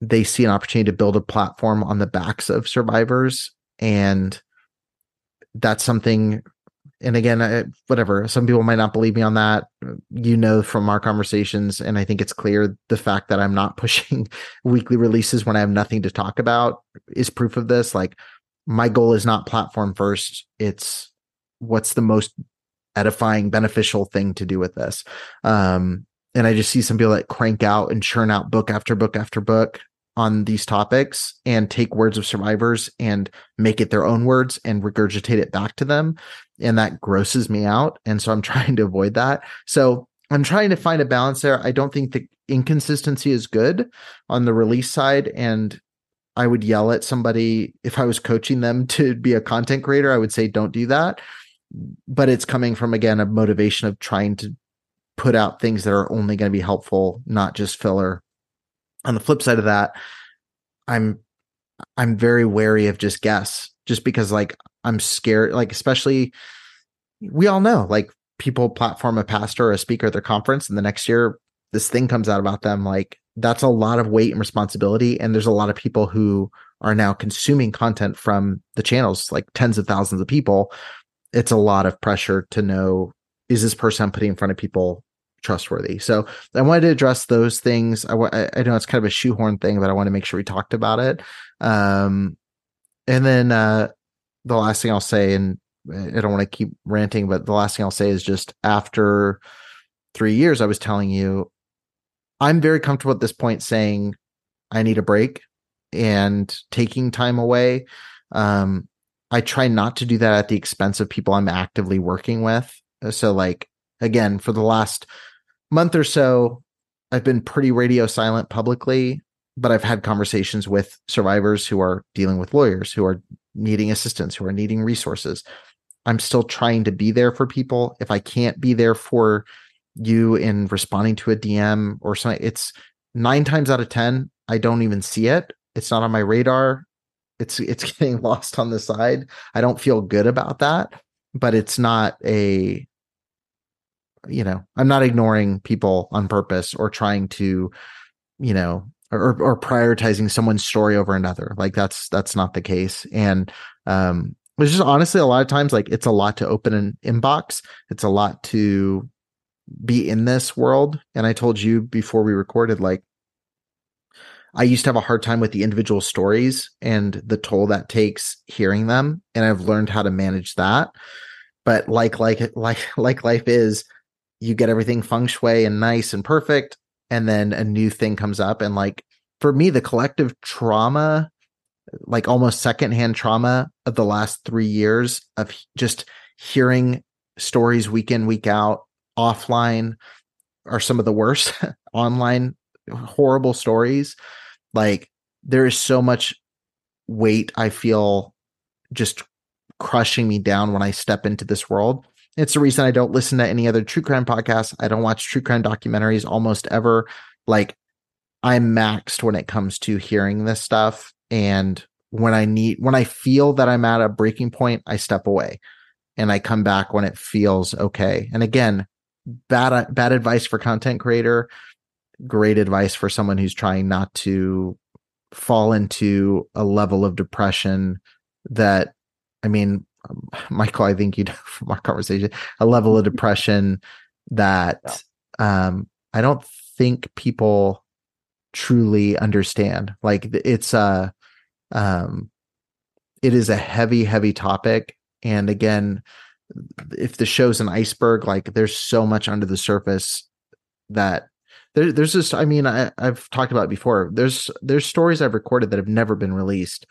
they see an opportunity to build a platform on the backs of survivors. And that's something and again I, whatever some people might not believe me on that. You know from our conversations and i think it's clear the fact that i'm not <laughs> pushing weekly releases when i have nothing to talk about is proof of this. Like my goal is not platform first. It's what's the most edifying beneficial thing to do with this. Um and i just see some people that crank out and churn out book after book after book on these topics and take words of survivors and make it their own words and regurgitate it back to them. And that grosses me out. And so I'm <laughs> trying to avoid that. So I'm trying to find a balance there. I don't think the inconsistency is good on the release side. And I would yell at somebody if I was coaching them <laughs> to be a content creator, I would say, don't do that. But it's coming from, again, a motivation of trying to put out things that are only going to be helpful, not just filler on the flip side of that, I'm I'm very wary of just guess, just because like I'm scared, like especially we all know like people platform a pastor or a speaker at their conference, and the next year this thing comes out about them, like that's a lot of weight and responsibility. And there's a lot of people who are now consuming content from the channels, like tens of thousands of people. It's a lot of pressure to know is this person I'm putting in front of people trustworthy. So I wanted to address those things. I, I know it's kind of a shoehorn thing, but I want to make sure we talked about it. Um, and then uh, the last thing I'll say, and I don't want to keep ranting, but the last thing I'll say is just after three years, I was telling you, I'm very comfortable at this point saying I need a break and taking time away. Um, I try not to do that at the expense of people I'm actively working with. Uh, so, like, again, for the last month or so, I've been pretty radio silent publicly, but I've had conversations with survivors who are dealing with lawyers, who are needing assistance, who are needing resources. I'm still trying to be there for people. If I can't be there for you in responding to a DM or something. It's nine times out of 10, I don't even see it. It's not on my radar. It's, it's <laughs> getting lost on the side. I don't feel good about that, but it's not a, you know, I'm not ignoring people on purpose or trying to, you know, or, or prioritizing someone's story over another. Like that's, that's not the case. And, um, it's just honestly a lot of times like it's a lot to open an inbox. It's a lot to be in this world. And I told you before we recorded, like, I used to have a hard time with the individual stories and the toll that takes hearing them. And I've learned how to manage that. But like, like, like, <laughs> like life is, you get everything feng shui and nice and perfect. And then a new thing comes up. And like, for me, the collective trauma, like almost secondhand trauma of the last three years of just hearing stories week in, week out offline are some of the worst <laughs> online horrible stories like there is so much weight i feel just crushing me down when i step into this world it's the reason i don't listen to any other true crime podcasts. I don't watch true crime documentaries almost ever. Like i'm maxed when it comes to hearing this stuff. And when i need when i feel that i'm at a breaking point i step away and i come back when it feels okay. And again bad bad advice for content creator great advice for someone who's trying not to fall into a level of depression that i mean <laughs> michael i think you know from our conversation a level of depression that yeah. um i don't think people truly understand like it's a um it is a heavy heavy topic and again if the show's an iceberg, like there's so much under the surface that there, there's just I mean, I, I've talked about before. There's there's stories I've recorded that have never been released.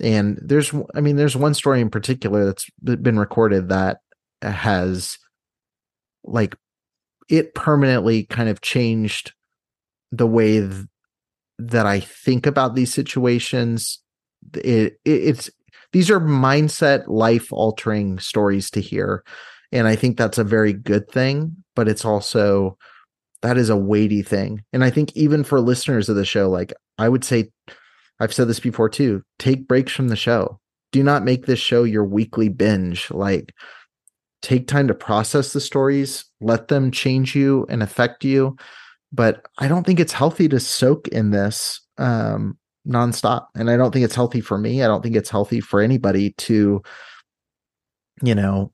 And there's I mean, there's one story in particular that's been recorded that has like it permanently kind of changed the way th- that I think about these situations. It, it, it's these are mindset life altering stories to hear and i think that's a very good thing but it's also that is a weighty thing and i think even for listeners of the show like i would say i've said this before too take breaks from the show do not make this show your weekly binge like take time to process the stories let them change you and affect you but i don't think it's healthy to soak in this um nonstop. And I don't think it's healthy for me. I don't think it's healthy for anybody to, you know,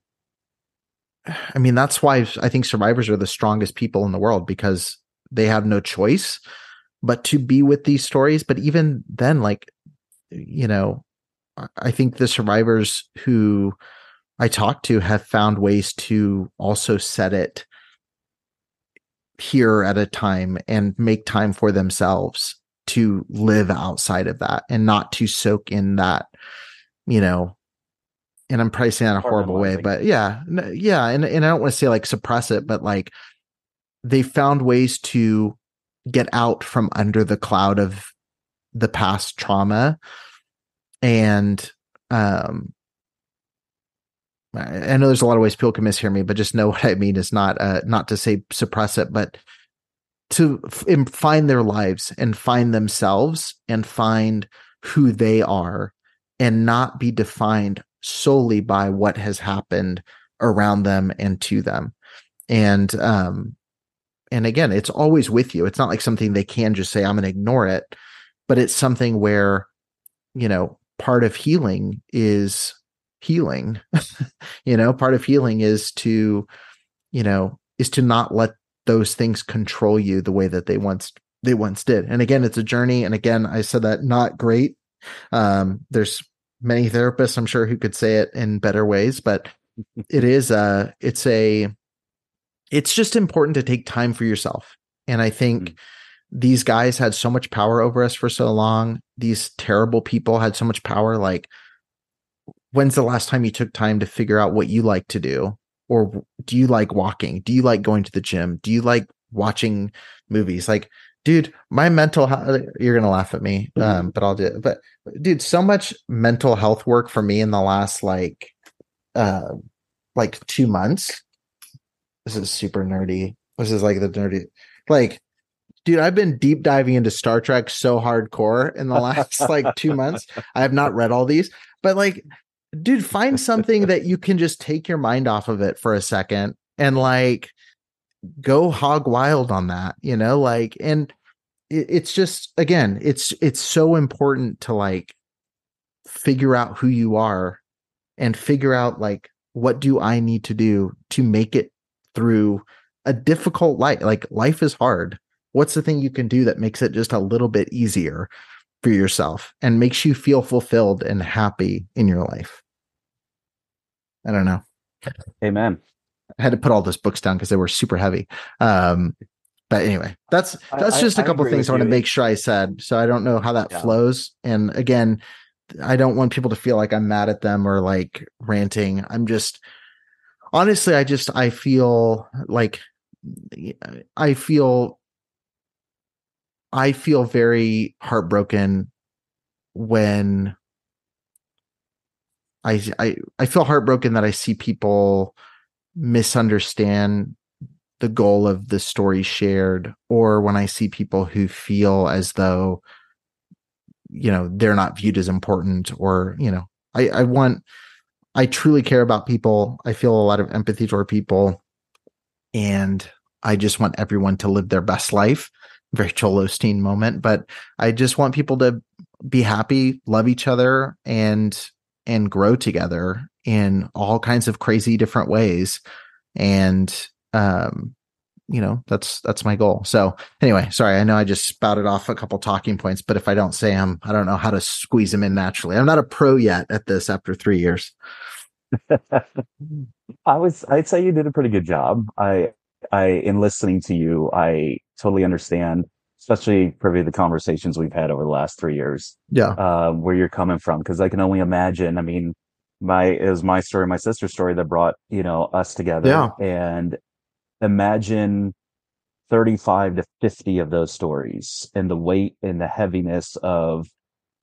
<sighs> I mean, that's why I think survivors are the strongest people in the world because they have no choice but to be with these stories. But even then, like, you know, I think the survivors who I talk to have found ways to also set it here at a time and make time for themselves to live outside of that and not to soak in that, you know, and I'm probably saying that in a horrible way, but yeah, yeah. And, and I don't want to say like suppress it, but like they found ways to get out from under the cloud of the past trauma. And, um, I know there's a lot of ways people can mishear me, but just know <laughs> what I mean is not, uh, not to say suppress it, but to f- find their lives and find themselves and find who they are and not be defined solely by what has happened around them and to them and um and again it's always with you it's not like something they can just say i'm going to ignore it but it's something where you know part of healing is healing <laughs> you know part of healing is to you know is to not let those things control you the way that they once they once did. And again, it's a journey. And again, I said that not great. Um, there's many therapists, I'm sure, who could say it in better ways, but <laughs> it is a, it's a, it's just important to take time for yourself. And I think mm-hmm. these guys had so much power over us for so long. These terrible people had so much power. Like, when's the last time you took time to figure out what you like to do or do you like walking? Do you like going to the gym? Do you like watching movies? Like, dude, my mental health, you're going to laugh at me, mm-hmm. um, but I'll do it. But dude, so much mental health work for me in the last like, uh, like two months. This is super nerdy. this is like the nerdy, like, dude, I've been deep diving into Star Trek so hardcore in the last <laughs> like two months. I have not read all these, but like, dude, find something that you can just take your mind off of it for a second and like go hog wild on that, you know, like, and it, it's just, again, it's, it's so important to like figure out who you are and figure out like, what do I need to do to make it through a difficult life? Like life is hard. What's the thing you can do that makes it just a little bit easier for yourself and makes you feel fulfilled and happy in your life? I don't know. Amen. I had to put all those books down because they were super heavy. Um, but anyway, that's that's just a couple things I want to make sure I said. So I don't know how that yeah. flows. And again, I don't want people to feel like I'm mad at them or like ranting. I'm just honestly, I just I feel like I feel I feel very heartbroken when I I I feel heartbroken that I see people misunderstand the goal of the story shared or when I see people who feel as though you know they're not viewed as important or you know i i want i truly care about people. I feel a lot of empathy toward people. And i just want everyone to live their best life. Very Joel Osteen moment but i just want people to be happy love each other and and grow together in all kinds of crazy different ways. And um you know that's that's my goal. So anyway sorry i know i just spouted off a couple talking points but if i don't say them i don't know how to squeeze them in naturally. I'm not a pro yet at this after three years. <laughs> I was i'd say you did a pretty good job. I i in listening to you i totally understand especially probably the conversations we've had over the last three years yeah. uh, where you're coming from because i can only imagine i mean my it was my story my sister's story that brought you know us together yeah. and imagine 35 to 50 of those stories and the weight and the heaviness of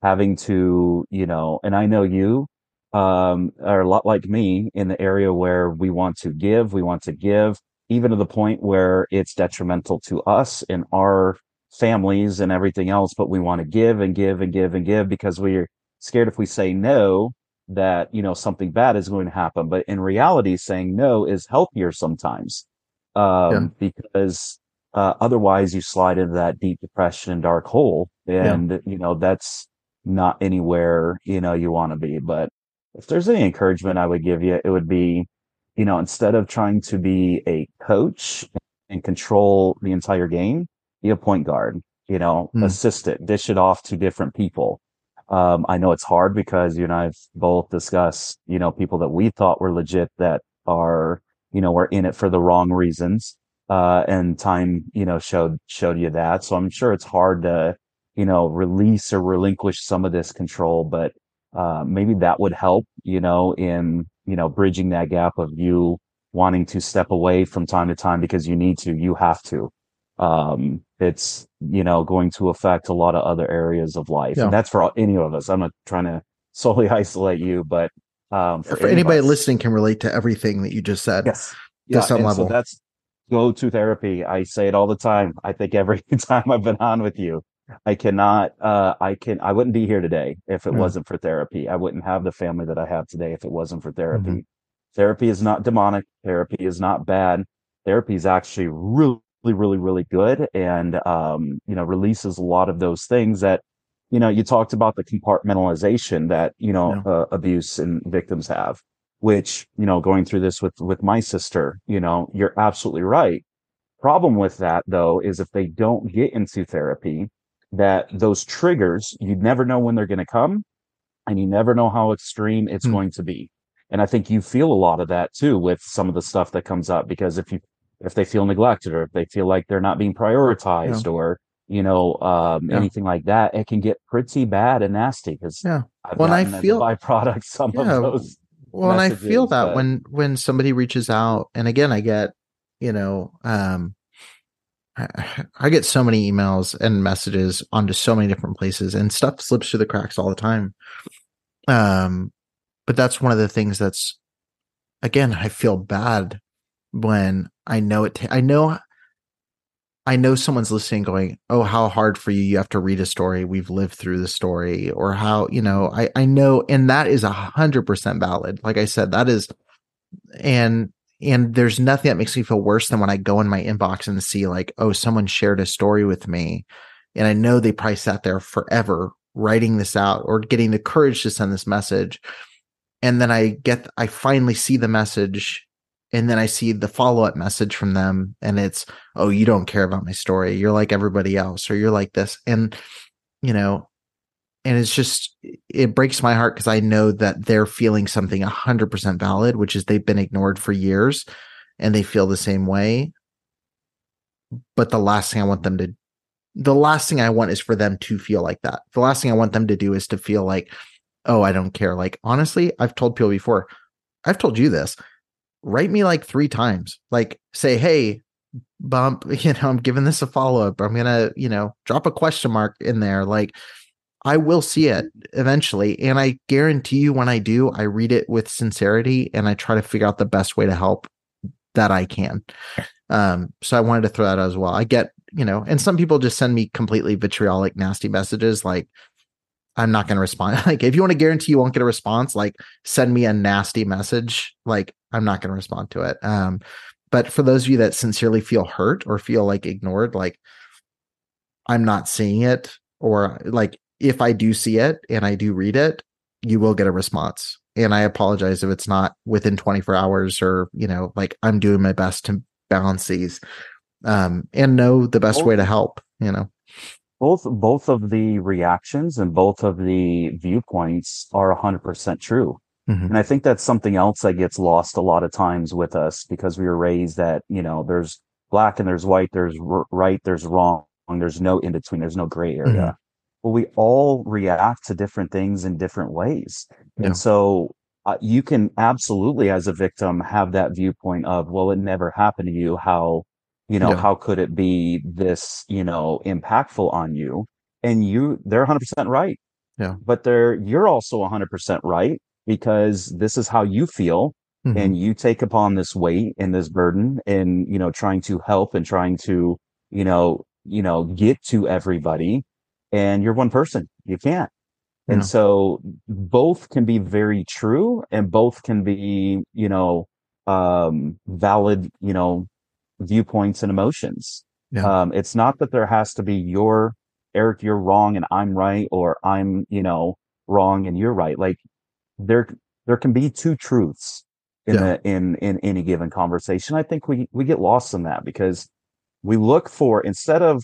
having to, you know, and I know you um, are a lot like me in the area where we want to give, we want to give, even to the point where it's detrimental to us and our families and everything else, but we want to give and give and give and give because we're scared if we say no, that, you know, something bad is going to happen. But in reality, saying no is healthier sometimes um, yeah. because uh, otherwise you slide into that deep depression and dark hole, and yeah. you know that's not anywhere you know you want to be. But if there's any encouragement I would give you, it would be, you know, instead of trying to be a coach and control the entire game, be a point guard. You know, mm. assist it, dish it off to different people. Um, I know it's hard because you and I've both discussed, you know, people that we thought were legit that are you know, were in it for the wrong reasons. Uh, and time, you know, showed, showed you that. So I'm sure it's hard to, you know, release or relinquish some of this control, but, uh, maybe that would help, you know, in, you know, bridging that gap of you wanting to step away from time to time because you need to, you have to. Um, it's, you know, going to affect a lot of other areas of life. Yeah. And that's for any of us. I'm not trying to <laughs> solely isolate you, but um, for, for anybody listening can relate to everything that you just said. Yes. Yeah, some level. So that's go to therapy. I say it all the time. I think every <laughs> time I've been on with you, I cannot, uh, I can, I wouldn't be here today if it wasn't for therapy. I wouldn't have the family that I have today if it wasn't for therapy. Mm-hmm. Therapy is not demonic. Therapy is not bad. Therapy is actually really, really, really good and, um, you know, releases a lot of those things that you know, you talked about the compartmentalization that, you know, yeah. uh, abuse and victims have, which, you know, going through this with, with my sister, you know, you're absolutely right. Problem with that though, is if they don't get into therapy, that those triggers, you never know when they're going to come and you never know how extreme it's mm. going to be. And I think you feel a lot of that too with some of the stuff that comes up because if you, if they feel neglected or if they feel like they're not being prioritized yeah. or you know, um, yeah. anything like that, it can get pretty bad and nasty because yeah. when I feel byproduct <laughs> some yeah, of those. Well, and I feel that but... when when somebody reaches out, and again, I get, you know, um, I, I get so many emails and messages onto so many different places, and stuff slips through the cracks all the time. Um, but that's one of the things that's, again, I feel bad when I know it. T- I know I know someone's listening going, Oh, how hard for you. You have to read a story. We've lived through the story or how, you know, I, I know, and that is a hundred percent valid. Like I said, that is, and, and there's nothing that makes me feel worse than when I go in my inbox and see like, oh, someone shared a story with me. And I know they probably sat there forever writing this out or getting the courage to send this message. And then I get, I finally see the message and then I see the follow up message from them and it's, oh, you don't care about my story. You're like everybody else, or you're like this. And, you know, and it's just, it breaks my heart because I know that they're feeling something 100% valid, which is they've been ignored for years and they feel the same way. But the last thing I want them to, the last thing I want is for them to feel like that. The last thing I want them to do is to feel like, oh, I don't care. Like, honestly, I've told people before, I've told you this write me like three times. Like say, hey, bump, <laughs> you know, I'm giving this a follow up. I'm gonna, you know, drop a question mark in there. Like I will see it eventually. And I guarantee you when I do, I read it with sincerity and I try to figure out the best way to help that I can. Um, so I wanted to throw that out as well. I get, you know, and some people just send me completely vitriolic, nasty messages like, I'm not going to respond. <laughs> Like, if you want to guarantee you won't get a response, like send me a nasty message. Like, I'm not going to respond to it. Um, but for those of you that sincerely feel hurt or feel like ignored, like I'm not seeing it, or like if I do see it and I do read it, you will get a response. And I apologize if it's not within 24 hours or, you know, like I'm doing my best to balance these um, and know the best way to help, you know both both of the reactions and both of the viewpoints are 100% true mm-hmm. and i think that's something else that gets lost a lot of times with us because we were raised that you know there's black and there's white there's r- right there's wrong there's no in between there's no gray area mm-hmm. but we all react to different things in different ways yeah. and so uh, you can absolutely as a victim have that viewpoint of well it never happened to you how you know yeah. how could it be this you know impactful on you and you they're 100% right yeah but they're you're also 100% right because this is how you feel mm-hmm. and you take upon this weight and this burden and you know trying to help and trying to you know you know get to everybody and you're one person you can't yeah. and so both can be very true and both can be you know um valid you know viewpoints and emotions. Yeah. Um, it's not that there has to be your Eric, you're wrong and I'm right, or I'm, you know, wrong and you're right. Like there, there can be two truths in yeah. the, in, in any given conversation. I think we, we get lost in that because we look for, instead of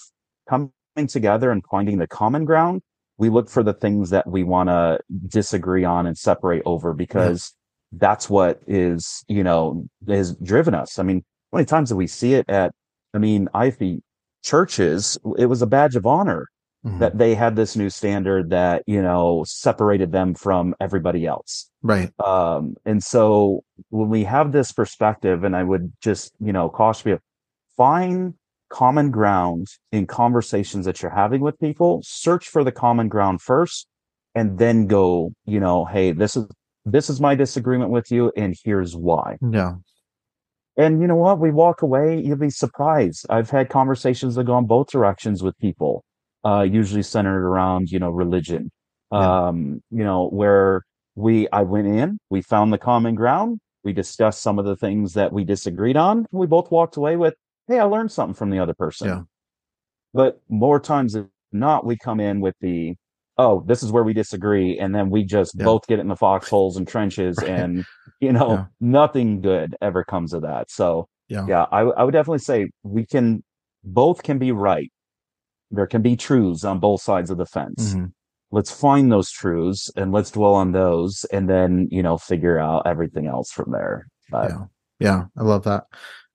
coming together and finding the common ground, we look for the things that we want to disagree on and separate over because yeah. that's what is, you know, has driven us. I mean, how many times do we see it at, I mean, IFB churches? It was a badge of honor mm-hmm. that they had this new standard that, you know, separated them from everybody else. Right. Um, and so when we have this perspective, and I would just, you know, caution you, find common ground in conversations that you're having with people, search for the common ground first, and then go, you know, hey, this is this is my disagreement with you, and here's why. Yeah. And you know what? We walk away, you'll be surprised. I've had conversations that go in both directions with people, uh, usually centered around, you know, religion. Yeah. Um, you know, where we, I went in, we found the common ground. We discussed some of the things that we disagreed on. We both walked away with, Hey, I learned something from the other person. Yeah. But more times than not, we come in with the, oh, this is where we disagree. And then we just yeah. both get in the foxholes and trenches right. and, you know, yeah. nothing good ever comes of that. So, yeah, yeah I, I would definitely say we can, both can be right. There can be truths on both sides of the fence. Mm-hmm. Let's find those truths and let's dwell on those and then, you know, figure out everything else from there. But, yeah. Yeah. I love that.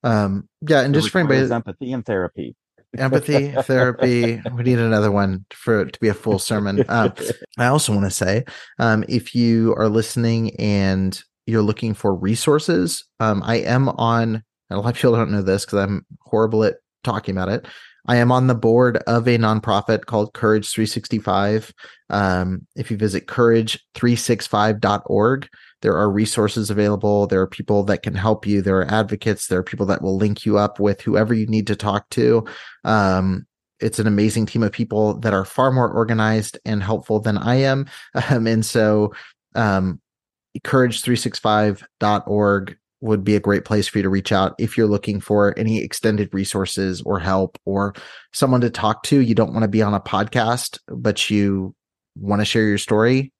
Um, yeah. And just for anybody, empathy and therapy empathy therapy <laughs> we need another one for it to be a full sermon um, i also want to say um, if you are listening and you're looking for resources um, i am on a lot of people don't know this because i'm horrible at talking about it. I am on the board of a nonprofit called Courage 365. Um, if you visit courage365.org, there are resources available. There are people that can help you. There are advocates. There are people that will link you up with whoever you need to talk to. Um, it's an amazing team of people that are far more organized and helpful than I am. <laughs> Um, and so, um, courage365.org would be a great place for you to reach out if you're looking for any extended resources or help or someone to talk to. You don't want to be on a podcast, but you want to share your story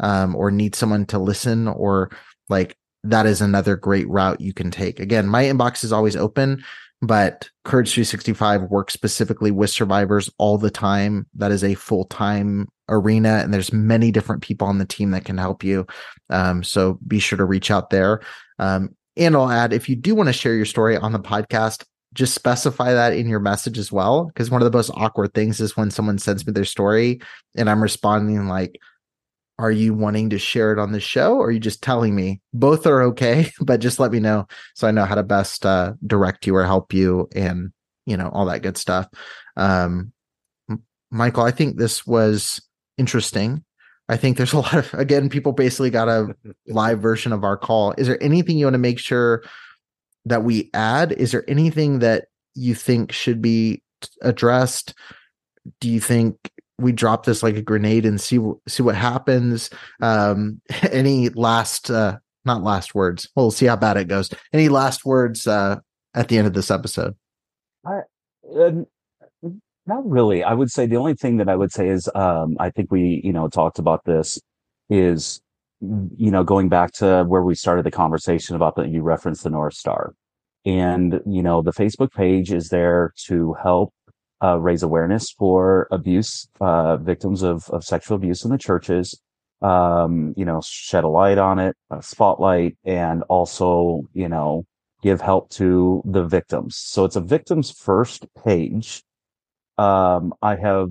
um, or need someone to listen or like that is another great route you can take. Again, my inbox is always open, but Courage 365 works specifically with survivors all the time. That is a full time arena, and there's many different people on the team that can help you. Um, so be sure to reach out there. Um, and I'll add if you do want to share your story on the podcast, just specify that in your message as well. Because one of the most awkward things is when someone sends me their story and I'm responding like, are you wanting to share it on the show or are you just telling me both are okay <laughs> but just let me know so i know how to best uh, direct you or help you and you know all that good stuff um, michael i think this was interesting i think there's a <laughs> lot of again people basically got a <laughs> live version of our call is there anything you want to make sure that we add is there anything that you think should be addressed do you think we drop this like a grenade and see see what happens. Um, <laughs> any last uh, not last words? We'll see how bad it goes. Any last words uh, at the end of this episode? I, uh, not really. I would say the only thing that I would say is um, I think we you know talked about this is you know going back to where we started the conversation about that you referenced the North Star. And, you know, the Facebook page is there to help uh, raise awareness for abuse, uh, victims of, of sexual abuse in the churches, um, you know, shed a light on it, a spotlight, and also, you know, give help to the victims. So it's a victims first page. Um, I have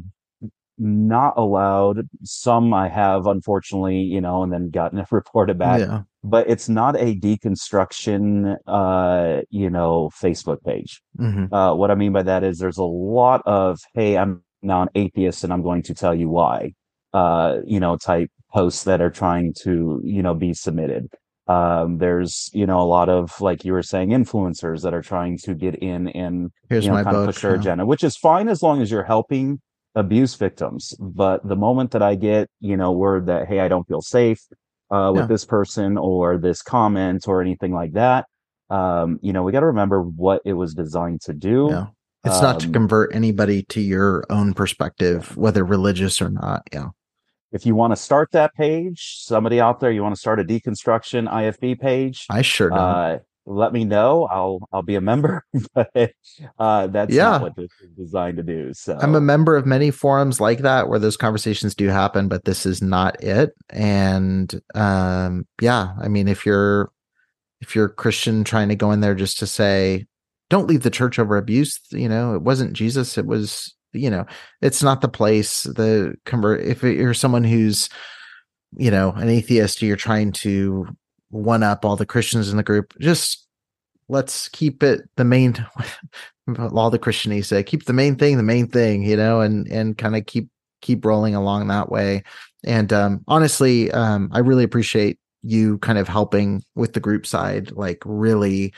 not allowed some I have unfortunately, you know, and then gotten <laughs> it reported back. Yeah but it's not a deconstruction, uh, you know, Facebook page. Mm-hmm. Uh, what I mean by that is there's a lot of, Hey, I'm now an atheist and I'm going to tell you why, uh, you know, type posts that are trying to, you know, be submitted. Um, there's, you know, a lot of, like you were saying, influencers that are trying to get in and, Here's you know, my kind book, of push their yeah. agenda, which is fine as long as you're helping abuse victims. But the moment that I get, you know, word that, Hey, I don't feel safe, uh, with yeah. this person or this comment or anything like that. Um, you know, we got to remember what it was designed to do. Yeah. It's um, not to um, convert anybody to your own perspective, whether religious or not. Yeah. If you want to start that page, somebody out there, you want to start a deconstruction IFB page. I sure do. Uh, let me know. I'll I'll be a member, <laughs> but uh, that's yeah. not what this is designed to do. So I'm a member of many forums like that where those conversations do happen, but this is not it. And um, yeah, I mean, if you're if you're a Christian trying to go in there just to say, don't leave the church over abuse, you know, it wasn't Jesus, it was you know, it's not the place. The convert if you're someone who's you know an atheist, you're trying to one up all the Christians in the group. Just let's keep it the main <laughs> all the Christianese say, keep the main thing the main thing, you know, and and kind of keep keep rolling along that way. And um honestly, um I really appreciate you kind of helping with the group side, like really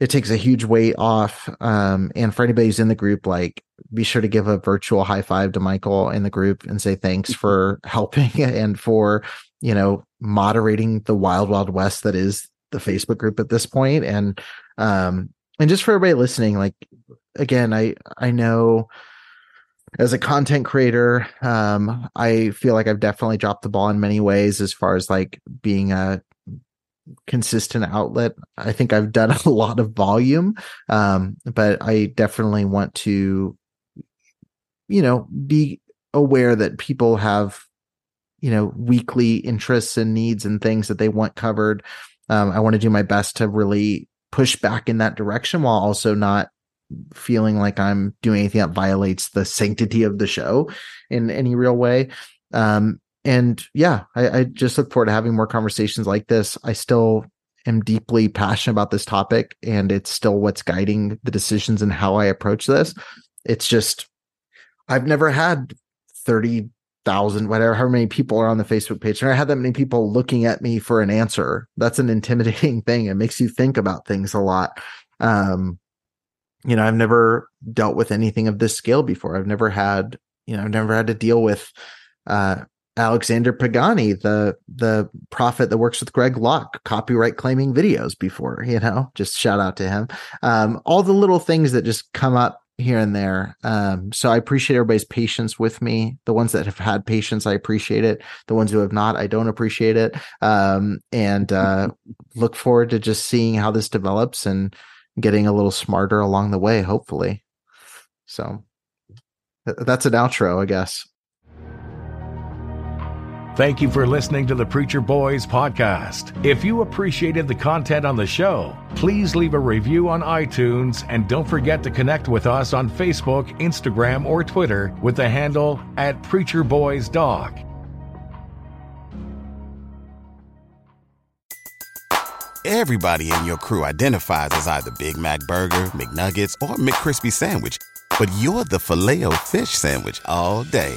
it takes a huge weight off. Um, and for anybody who's in the group, like be sure to give a virtual high five to Michael in the group and say thanks for helping <laughs> and for you know, moderating the wild, wild west that is the Facebook group at this point. And, um, and just for everybody listening, like, again, I, I know as a content creator, um, I feel like I've definitely dropped the ball in many ways as far as like being a consistent outlet. I think I've done <laughs> a lot of volume, um, but I definitely want to, you know, be aware that people have you know weekly interests and needs and things that they want covered um, i want to do my best to really push back in that direction while also not feeling like i'm doing anything that violates the sanctity of the show in any real way um, and yeah I, I just look forward to having more conversations like this i still am deeply passionate about this topic and it's still what's guiding the decisions and how I approach this. It's just I've never had 30,000 whatever how many people are on the Facebook page. And I had that many people looking at me for an answer. That's an intimidating <laughs> thing. It makes you think about things a lot. Um you know, I've never dealt with anything of this scale before. I've never had, you know, I've never had to deal with uh Alexander Pagani, the the prophet that works with Greg Locke, copyright claiming videos before, you know, just shout out to him. Um, all the little things that just come up here and there. Um, so I appreciate everybody's patience with me. The ones that have had patience, I appreciate it. The ones who have not, I don't appreciate it. Um, and uh, look forward to just seeing how this develops and getting a little smarter along the way, hopefully. So that's an outro, I guess. Thank you for listening to the Preacher Boys podcast. If you appreciated the content on the show, please leave a review on iTunes and don't forget to connect with us on Facebook, Instagram, or Twitter with the handle at Preacher Boys Doc. Everybody in your crew identifies as either Big Mac Burger, McNuggets, or McCrispy Sandwich, but you're the Filet-O-Fish Sandwich all day